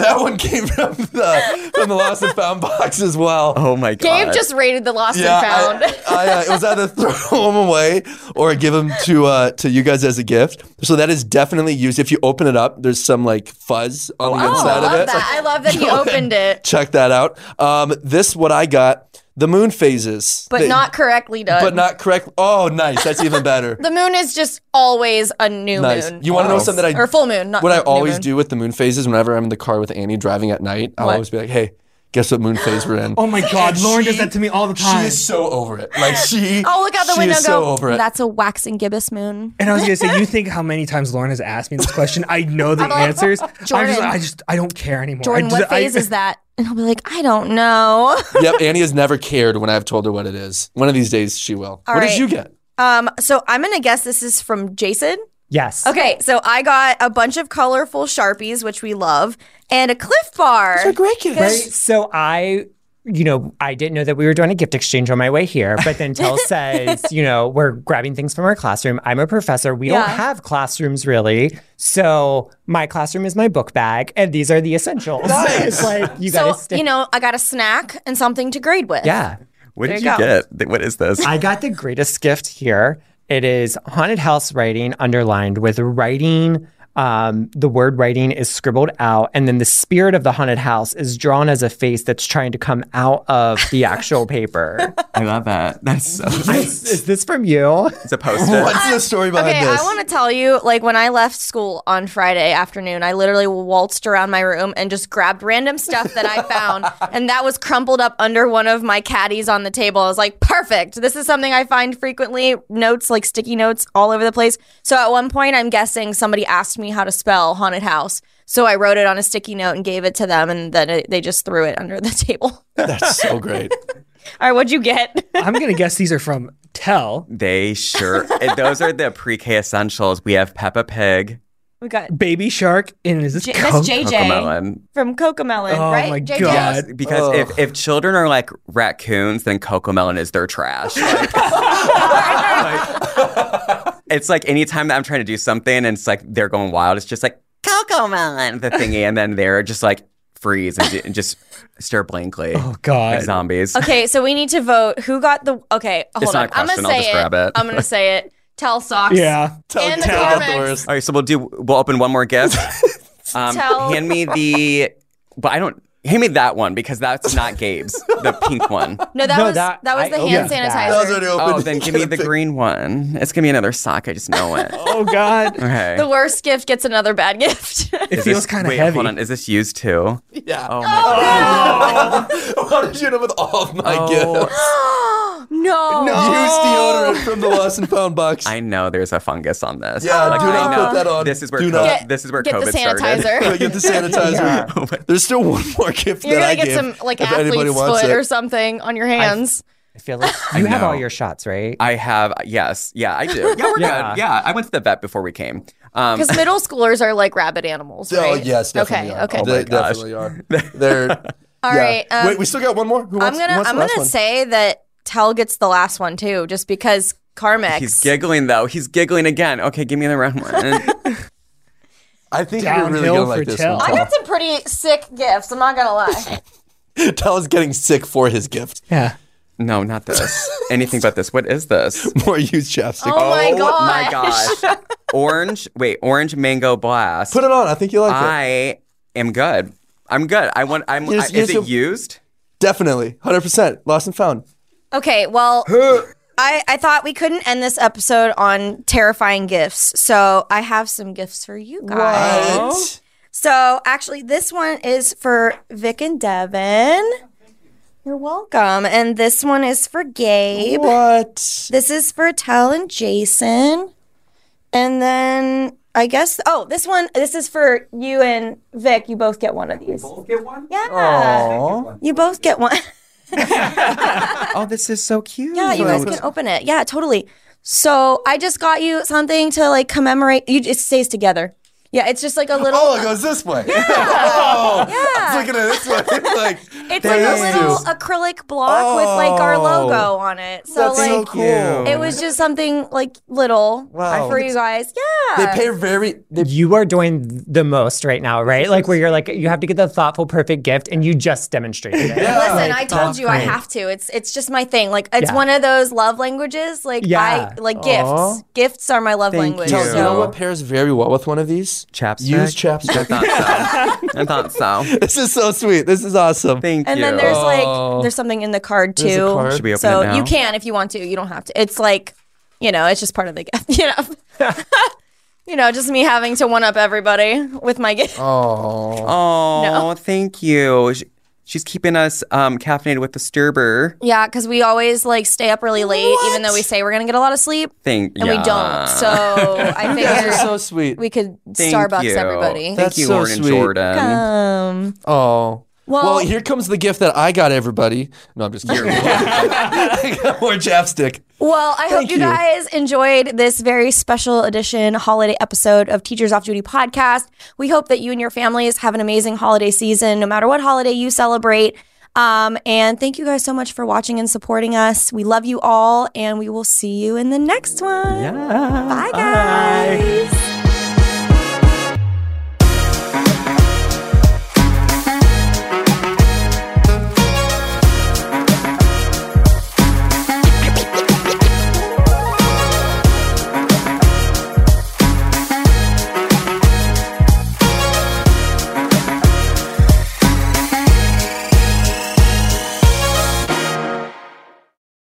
[SPEAKER 1] that one came from the from the lost and found box as well.
[SPEAKER 4] oh my god.
[SPEAKER 2] Gabe just rated the lost
[SPEAKER 1] Yeah,
[SPEAKER 2] and found.
[SPEAKER 1] I, I, uh, it was either throw them away or give them to uh, to you guys as a gift. So that is definitely used. If you open it up, there's some like fuzz on the
[SPEAKER 2] oh,
[SPEAKER 1] inside
[SPEAKER 2] I love
[SPEAKER 1] of it.
[SPEAKER 2] that. I love that he opened it,
[SPEAKER 1] Check that out. Um, this what I got. The moon phases,
[SPEAKER 2] but
[SPEAKER 1] They-
[SPEAKER 2] not correctly done.
[SPEAKER 1] but not correct. Oh, nice. That's even better.
[SPEAKER 2] The moon is just always a new
[SPEAKER 1] nice.
[SPEAKER 2] moon.
[SPEAKER 1] You want to know something that I
[SPEAKER 2] or full moon? Not
[SPEAKER 1] what I always
[SPEAKER 2] moon.
[SPEAKER 1] do with the moon phases whenever I'm in the car with Annie driving at night, I'll
[SPEAKER 2] What?
[SPEAKER 1] always be like, "Hey, guess what moon phase we're in?"
[SPEAKER 3] Oh my God,
[SPEAKER 1] And
[SPEAKER 3] Lauren does that to me all the time.
[SPEAKER 1] She
[SPEAKER 3] time.
[SPEAKER 1] is so over it. Like she.
[SPEAKER 2] I'll look out the
[SPEAKER 1] she
[SPEAKER 2] window
[SPEAKER 1] is
[SPEAKER 2] and
[SPEAKER 1] so
[SPEAKER 2] go,
[SPEAKER 1] over it.
[SPEAKER 2] that's a waxing gibbous moon.
[SPEAKER 3] And I was gonna say, you think how many times Lauren has asked me this question? I know the
[SPEAKER 2] I'm like,
[SPEAKER 3] answers. I'm
[SPEAKER 2] Jordan.
[SPEAKER 3] just, I just, I don't care anymore.
[SPEAKER 2] Jordan,
[SPEAKER 3] I just,
[SPEAKER 2] what phase
[SPEAKER 3] I,
[SPEAKER 2] is that? And I'll be like, I don't know.
[SPEAKER 1] yep, Annie has never cared when I've told her what it is. One of these days she will.
[SPEAKER 2] All
[SPEAKER 1] what did you get?
[SPEAKER 2] Um, so I'm gonna guess this is from Jason.
[SPEAKER 5] Yes.
[SPEAKER 2] Okay, so I got a bunch of colorful sharpies, which we love, and a Clif Bar.
[SPEAKER 1] great gift.
[SPEAKER 5] Right. So I, you know, I didn't know that we were doing a gift exchange on my way here, but then Tell says, you know, we're grabbing things from our classroom. I'm a professor. We
[SPEAKER 2] Yeah.
[SPEAKER 5] don't have classrooms really. So my classroom is my book bag, and these are the essentials. it's like you
[SPEAKER 2] So
[SPEAKER 5] gotta stay.
[SPEAKER 2] you know, I got a snack and something to grade with.
[SPEAKER 5] yeah.
[SPEAKER 4] what did
[SPEAKER 2] there
[SPEAKER 4] you
[SPEAKER 2] you go.
[SPEAKER 4] get? What is this?
[SPEAKER 5] I got the greatest gift here. It is haunted house writing underlined with writing Um, the word writing is scribbled out, and then the spirit of the haunted house is drawn as a face that's trying to come out of the actual paper.
[SPEAKER 4] I love that. That's so nice.
[SPEAKER 5] is this from you?
[SPEAKER 4] It's a post-it.
[SPEAKER 1] What's the story behind
[SPEAKER 2] Okay,
[SPEAKER 1] this?
[SPEAKER 2] I want to tell you, like when I left school on Friday afternoon, I literally waltzed around my room and just grabbed random stuff that I found, and that was crumpled up under one of my caddies on the table. I was like, perfect. This is something I find frequently. Notes, like sticky notes, all over the place. So at one point, I'm guessing somebody asked me how to spell haunted house. So I wrote it on a sticky note and gave it to them, and then it, they just threw it under the table.
[SPEAKER 1] That's so great.
[SPEAKER 2] All right, what'd you get?
[SPEAKER 3] I'm gonna guess these are from Tell.
[SPEAKER 4] They sure. Eh, those are the pre-K essentials. We have Peppa Pig,
[SPEAKER 2] We got
[SPEAKER 3] Baby Shark, and is this
[SPEAKER 2] J-
[SPEAKER 3] Coke?
[SPEAKER 2] that's JJ
[SPEAKER 4] Cocomelon.
[SPEAKER 2] from Cocomelon,
[SPEAKER 3] Oh
[SPEAKER 2] right?
[SPEAKER 3] my
[SPEAKER 2] JJ?
[SPEAKER 3] God.
[SPEAKER 4] Yes, because if, if children are like raccoons, then Cocomelon is their trash. Like, like- it's like anytime that I'm trying to do something and it's like they're going wild, it's just like Cocomelon, the thingy, and then they're just like freeze and, ju- and just stare blankly
[SPEAKER 3] Oh God.
[SPEAKER 4] like zombies.
[SPEAKER 2] Okay, so we need to vote. Who got the? Okay, hold
[SPEAKER 4] It's
[SPEAKER 2] on.
[SPEAKER 4] not a
[SPEAKER 2] I'm gonna
[SPEAKER 4] question, I'll
[SPEAKER 2] say
[SPEAKER 4] just
[SPEAKER 2] it.
[SPEAKER 4] grab it.
[SPEAKER 2] I'm gonna say it. Tell socks.
[SPEAKER 3] Yeah.
[SPEAKER 1] Tell,
[SPEAKER 2] In the
[SPEAKER 1] tell about the
[SPEAKER 2] comments.
[SPEAKER 4] All right, so we'll do. We'll open one more gift. Um,
[SPEAKER 2] Tell-
[SPEAKER 4] hand me the. But I don't. Hand me that one because that's not Gabe's. The pink one.
[SPEAKER 2] No, that
[SPEAKER 5] No,
[SPEAKER 2] was
[SPEAKER 5] that-
[SPEAKER 2] that, was
[SPEAKER 5] I
[SPEAKER 2] the
[SPEAKER 5] opened
[SPEAKER 2] hand
[SPEAKER 5] that.
[SPEAKER 2] sanitizer.
[SPEAKER 1] That was already open.
[SPEAKER 4] Oh, then give me the green one. It's gonna be another sock. I just know it.
[SPEAKER 3] Oh God.
[SPEAKER 4] Okay.
[SPEAKER 2] the worst gift gets another bad gift.
[SPEAKER 3] It
[SPEAKER 4] Is
[SPEAKER 3] feels kind of
[SPEAKER 4] wait,
[SPEAKER 3] heavy.
[SPEAKER 4] Hold on. Is this used too?
[SPEAKER 1] Yeah.
[SPEAKER 4] Oh my
[SPEAKER 1] Why did you end up with all of my
[SPEAKER 4] Oh.
[SPEAKER 1] gifts?
[SPEAKER 2] no.
[SPEAKER 1] Used deodorant from the lost and found box.
[SPEAKER 4] I know there's a fungus on this.
[SPEAKER 1] yeah,
[SPEAKER 4] Like,
[SPEAKER 1] do
[SPEAKER 4] I
[SPEAKER 1] not
[SPEAKER 4] know.
[SPEAKER 1] put that on.
[SPEAKER 4] This is where
[SPEAKER 1] do
[SPEAKER 4] co-
[SPEAKER 1] not.
[SPEAKER 2] Get-
[SPEAKER 4] this is where
[SPEAKER 2] get the
[SPEAKER 4] COVID
[SPEAKER 2] sanitizer.
[SPEAKER 4] started.
[SPEAKER 1] Get the sanitizer. Oh there's still one more gift
[SPEAKER 2] You're
[SPEAKER 1] that
[SPEAKER 2] gonna
[SPEAKER 1] I
[SPEAKER 2] get
[SPEAKER 1] gave.
[SPEAKER 2] some like
[SPEAKER 1] if anybody
[SPEAKER 2] athlete's
[SPEAKER 1] wants
[SPEAKER 2] foot
[SPEAKER 1] it.
[SPEAKER 2] or something on your hands.
[SPEAKER 5] I feel like you have
[SPEAKER 4] know.
[SPEAKER 5] all your shots, right?
[SPEAKER 4] I have yes, yeah, I do. Yeah, we're
[SPEAKER 5] Yeah.
[SPEAKER 4] good. Yeah, I went to the vet before we came. Um,
[SPEAKER 2] Because middle schoolers are like rabbit animals,
[SPEAKER 1] Oh yes, definitely
[SPEAKER 2] Okay,
[SPEAKER 1] are.
[SPEAKER 2] okay.
[SPEAKER 4] Oh
[SPEAKER 1] they
[SPEAKER 4] my gosh.
[SPEAKER 1] definitely are. They're.
[SPEAKER 2] All
[SPEAKER 1] yeah.
[SPEAKER 2] right, um,
[SPEAKER 1] Wait, we still got one more. Who
[SPEAKER 2] I'm
[SPEAKER 1] who
[SPEAKER 2] gonna
[SPEAKER 1] wants
[SPEAKER 2] I'm
[SPEAKER 1] the last
[SPEAKER 2] gonna
[SPEAKER 1] one?
[SPEAKER 2] say that Tell gets the last one too, just because Carmex.
[SPEAKER 4] he's giggling though. He's giggling again. Okay, give me the round one.
[SPEAKER 1] I think you're really gonna like this
[SPEAKER 3] Tell.
[SPEAKER 2] I got some pretty sick gifts. I'm not gonna lie.
[SPEAKER 1] Tell is getting sick for his gift.
[SPEAKER 3] Yeah.
[SPEAKER 4] no, not this. Anything but this. What is this?
[SPEAKER 1] More used chapstick.
[SPEAKER 2] Oh my oh
[SPEAKER 4] my
[SPEAKER 2] gosh.
[SPEAKER 4] gosh. Orange. Wait, orange mango blast.
[SPEAKER 1] Put it on. I think you like it.
[SPEAKER 4] I am good. I'm good. I want. I'm.
[SPEAKER 1] Here's-
[SPEAKER 4] I,
[SPEAKER 1] here's
[SPEAKER 4] is it
[SPEAKER 1] a-
[SPEAKER 4] used?
[SPEAKER 1] Definitely, hundred percent. Lost and found.
[SPEAKER 2] Okay, well, I, I thought we couldn't end this episode on terrifying gifts, so I have some gifts for you guys.
[SPEAKER 1] What?
[SPEAKER 2] So actually, this one is for Vic and Devin. You're welcome. And this one is for Gabe.
[SPEAKER 1] What?
[SPEAKER 2] This is for Tell and Jason. And then I guess oh, this one this is for you and Vic. You both get one of these. both get one? Yeah. Oh.
[SPEAKER 1] Aw.
[SPEAKER 2] You both get one.
[SPEAKER 4] Oh, this is so cute.
[SPEAKER 2] Yeah, you guys can open it. Yeah, totally. So I just got you something to like commemorate. You it stays together. Yeah, it's just like a little.
[SPEAKER 1] Oh, it goes this way. Oh, I was looking at this way. like,
[SPEAKER 2] it's like a little
[SPEAKER 1] you.
[SPEAKER 2] acrylic block with like our
[SPEAKER 1] Oh.
[SPEAKER 2] logo on it. So
[SPEAKER 1] that's
[SPEAKER 2] like
[SPEAKER 1] so cool.
[SPEAKER 2] it was just something like little
[SPEAKER 1] Wow.
[SPEAKER 2] for you guys. Yeah.
[SPEAKER 1] They
[SPEAKER 2] Yeah.
[SPEAKER 1] pay very. They,
[SPEAKER 5] you are doing the most right now, right? Like where you're like you have to get the thoughtful, perfect gift, and you just demonstrated it.
[SPEAKER 1] Yeah.
[SPEAKER 2] Listen,
[SPEAKER 1] Like,
[SPEAKER 2] I told
[SPEAKER 5] that's
[SPEAKER 2] you I have to. It's it's just my thing. Like it's
[SPEAKER 5] Yeah.
[SPEAKER 2] one of those love languages. Like
[SPEAKER 5] Yeah.
[SPEAKER 2] I like
[SPEAKER 1] Aw.
[SPEAKER 2] gifts. Gifts are my love
[SPEAKER 4] Thank
[SPEAKER 2] language.
[SPEAKER 1] Tell,
[SPEAKER 4] you.
[SPEAKER 1] you know what pairs very well with one of these?
[SPEAKER 4] Chapstick.
[SPEAKER 1] Use chapstick.
[SPEAKER 4] I thought so. I thought so.
[SPEAKER 1] this is so sweet. This is awesome.
[SPEAKER 4] Thank
[SPEAKER 2] and
[SPEAKER 4] you.
[SPEAKER 2] And then there's
[SPEAKER 1] Oh.
[SPEAKER 2] like there's something in the card too.
[SPEAKER 1] There's a card.
[SPEAKER 4] Should we open
[SPEAKER 2] so
[SPEAKER 4] it now?
[SPEAKER 2] you can if you want to. You don't have to. It's like, you know, it's just part of the gift. You know, you know, just me having to one up everybody with my gift.
[SPEAKER 1] Oh.
[SPEAKER 4] Oh,
[SPEAKER 2] No.
[SPEAKER 4] thank you. Sh- She's keeping us um, caffeinated with the Sturber.
[SPEAKER 2] Yeah, because we always like stay up really late, even though we say we're gonna get a lot of sleep,
[SPEAKER 4] Thank
[SPEAKER 2] and we don't. So I
[SPEAKER 1] think guys are so sweet.
[SPEAKER 2] we could
[SPEAKER 4] Thank
[SPEAKER 2] Starbucks
[SPEAKER 4] you.
[SPEAKER 2] everybody.
[SPEAKER 4] Thank you,
[SPEAKER 1] so
[SPEAKER 4] Lauren and
[SPEAKER 1] sweet.
[SPEAKER 4] Jordan.
[SPEAKER 2] Um,
[SPEAKER 1] Oh.
[SPEAKER 2] Well-
[SPEAKER 1] Well, here comes the gift that I got everybody. No, I'm just kidding. I got more chapstick.
[SPEAKER 2] Well, I hope you
[SPEAKER 1] you.
[SPEAKER 2] guys enjoyed this very special edition holiday episode of Teachers Off Duty podcast. We hope that you and your families have an amazing holiday season, no matter what holiday you celebrate. Um, and thank you guys so much for watching and supporting us. We love you all, and we will see you in the next one. Bye, guys.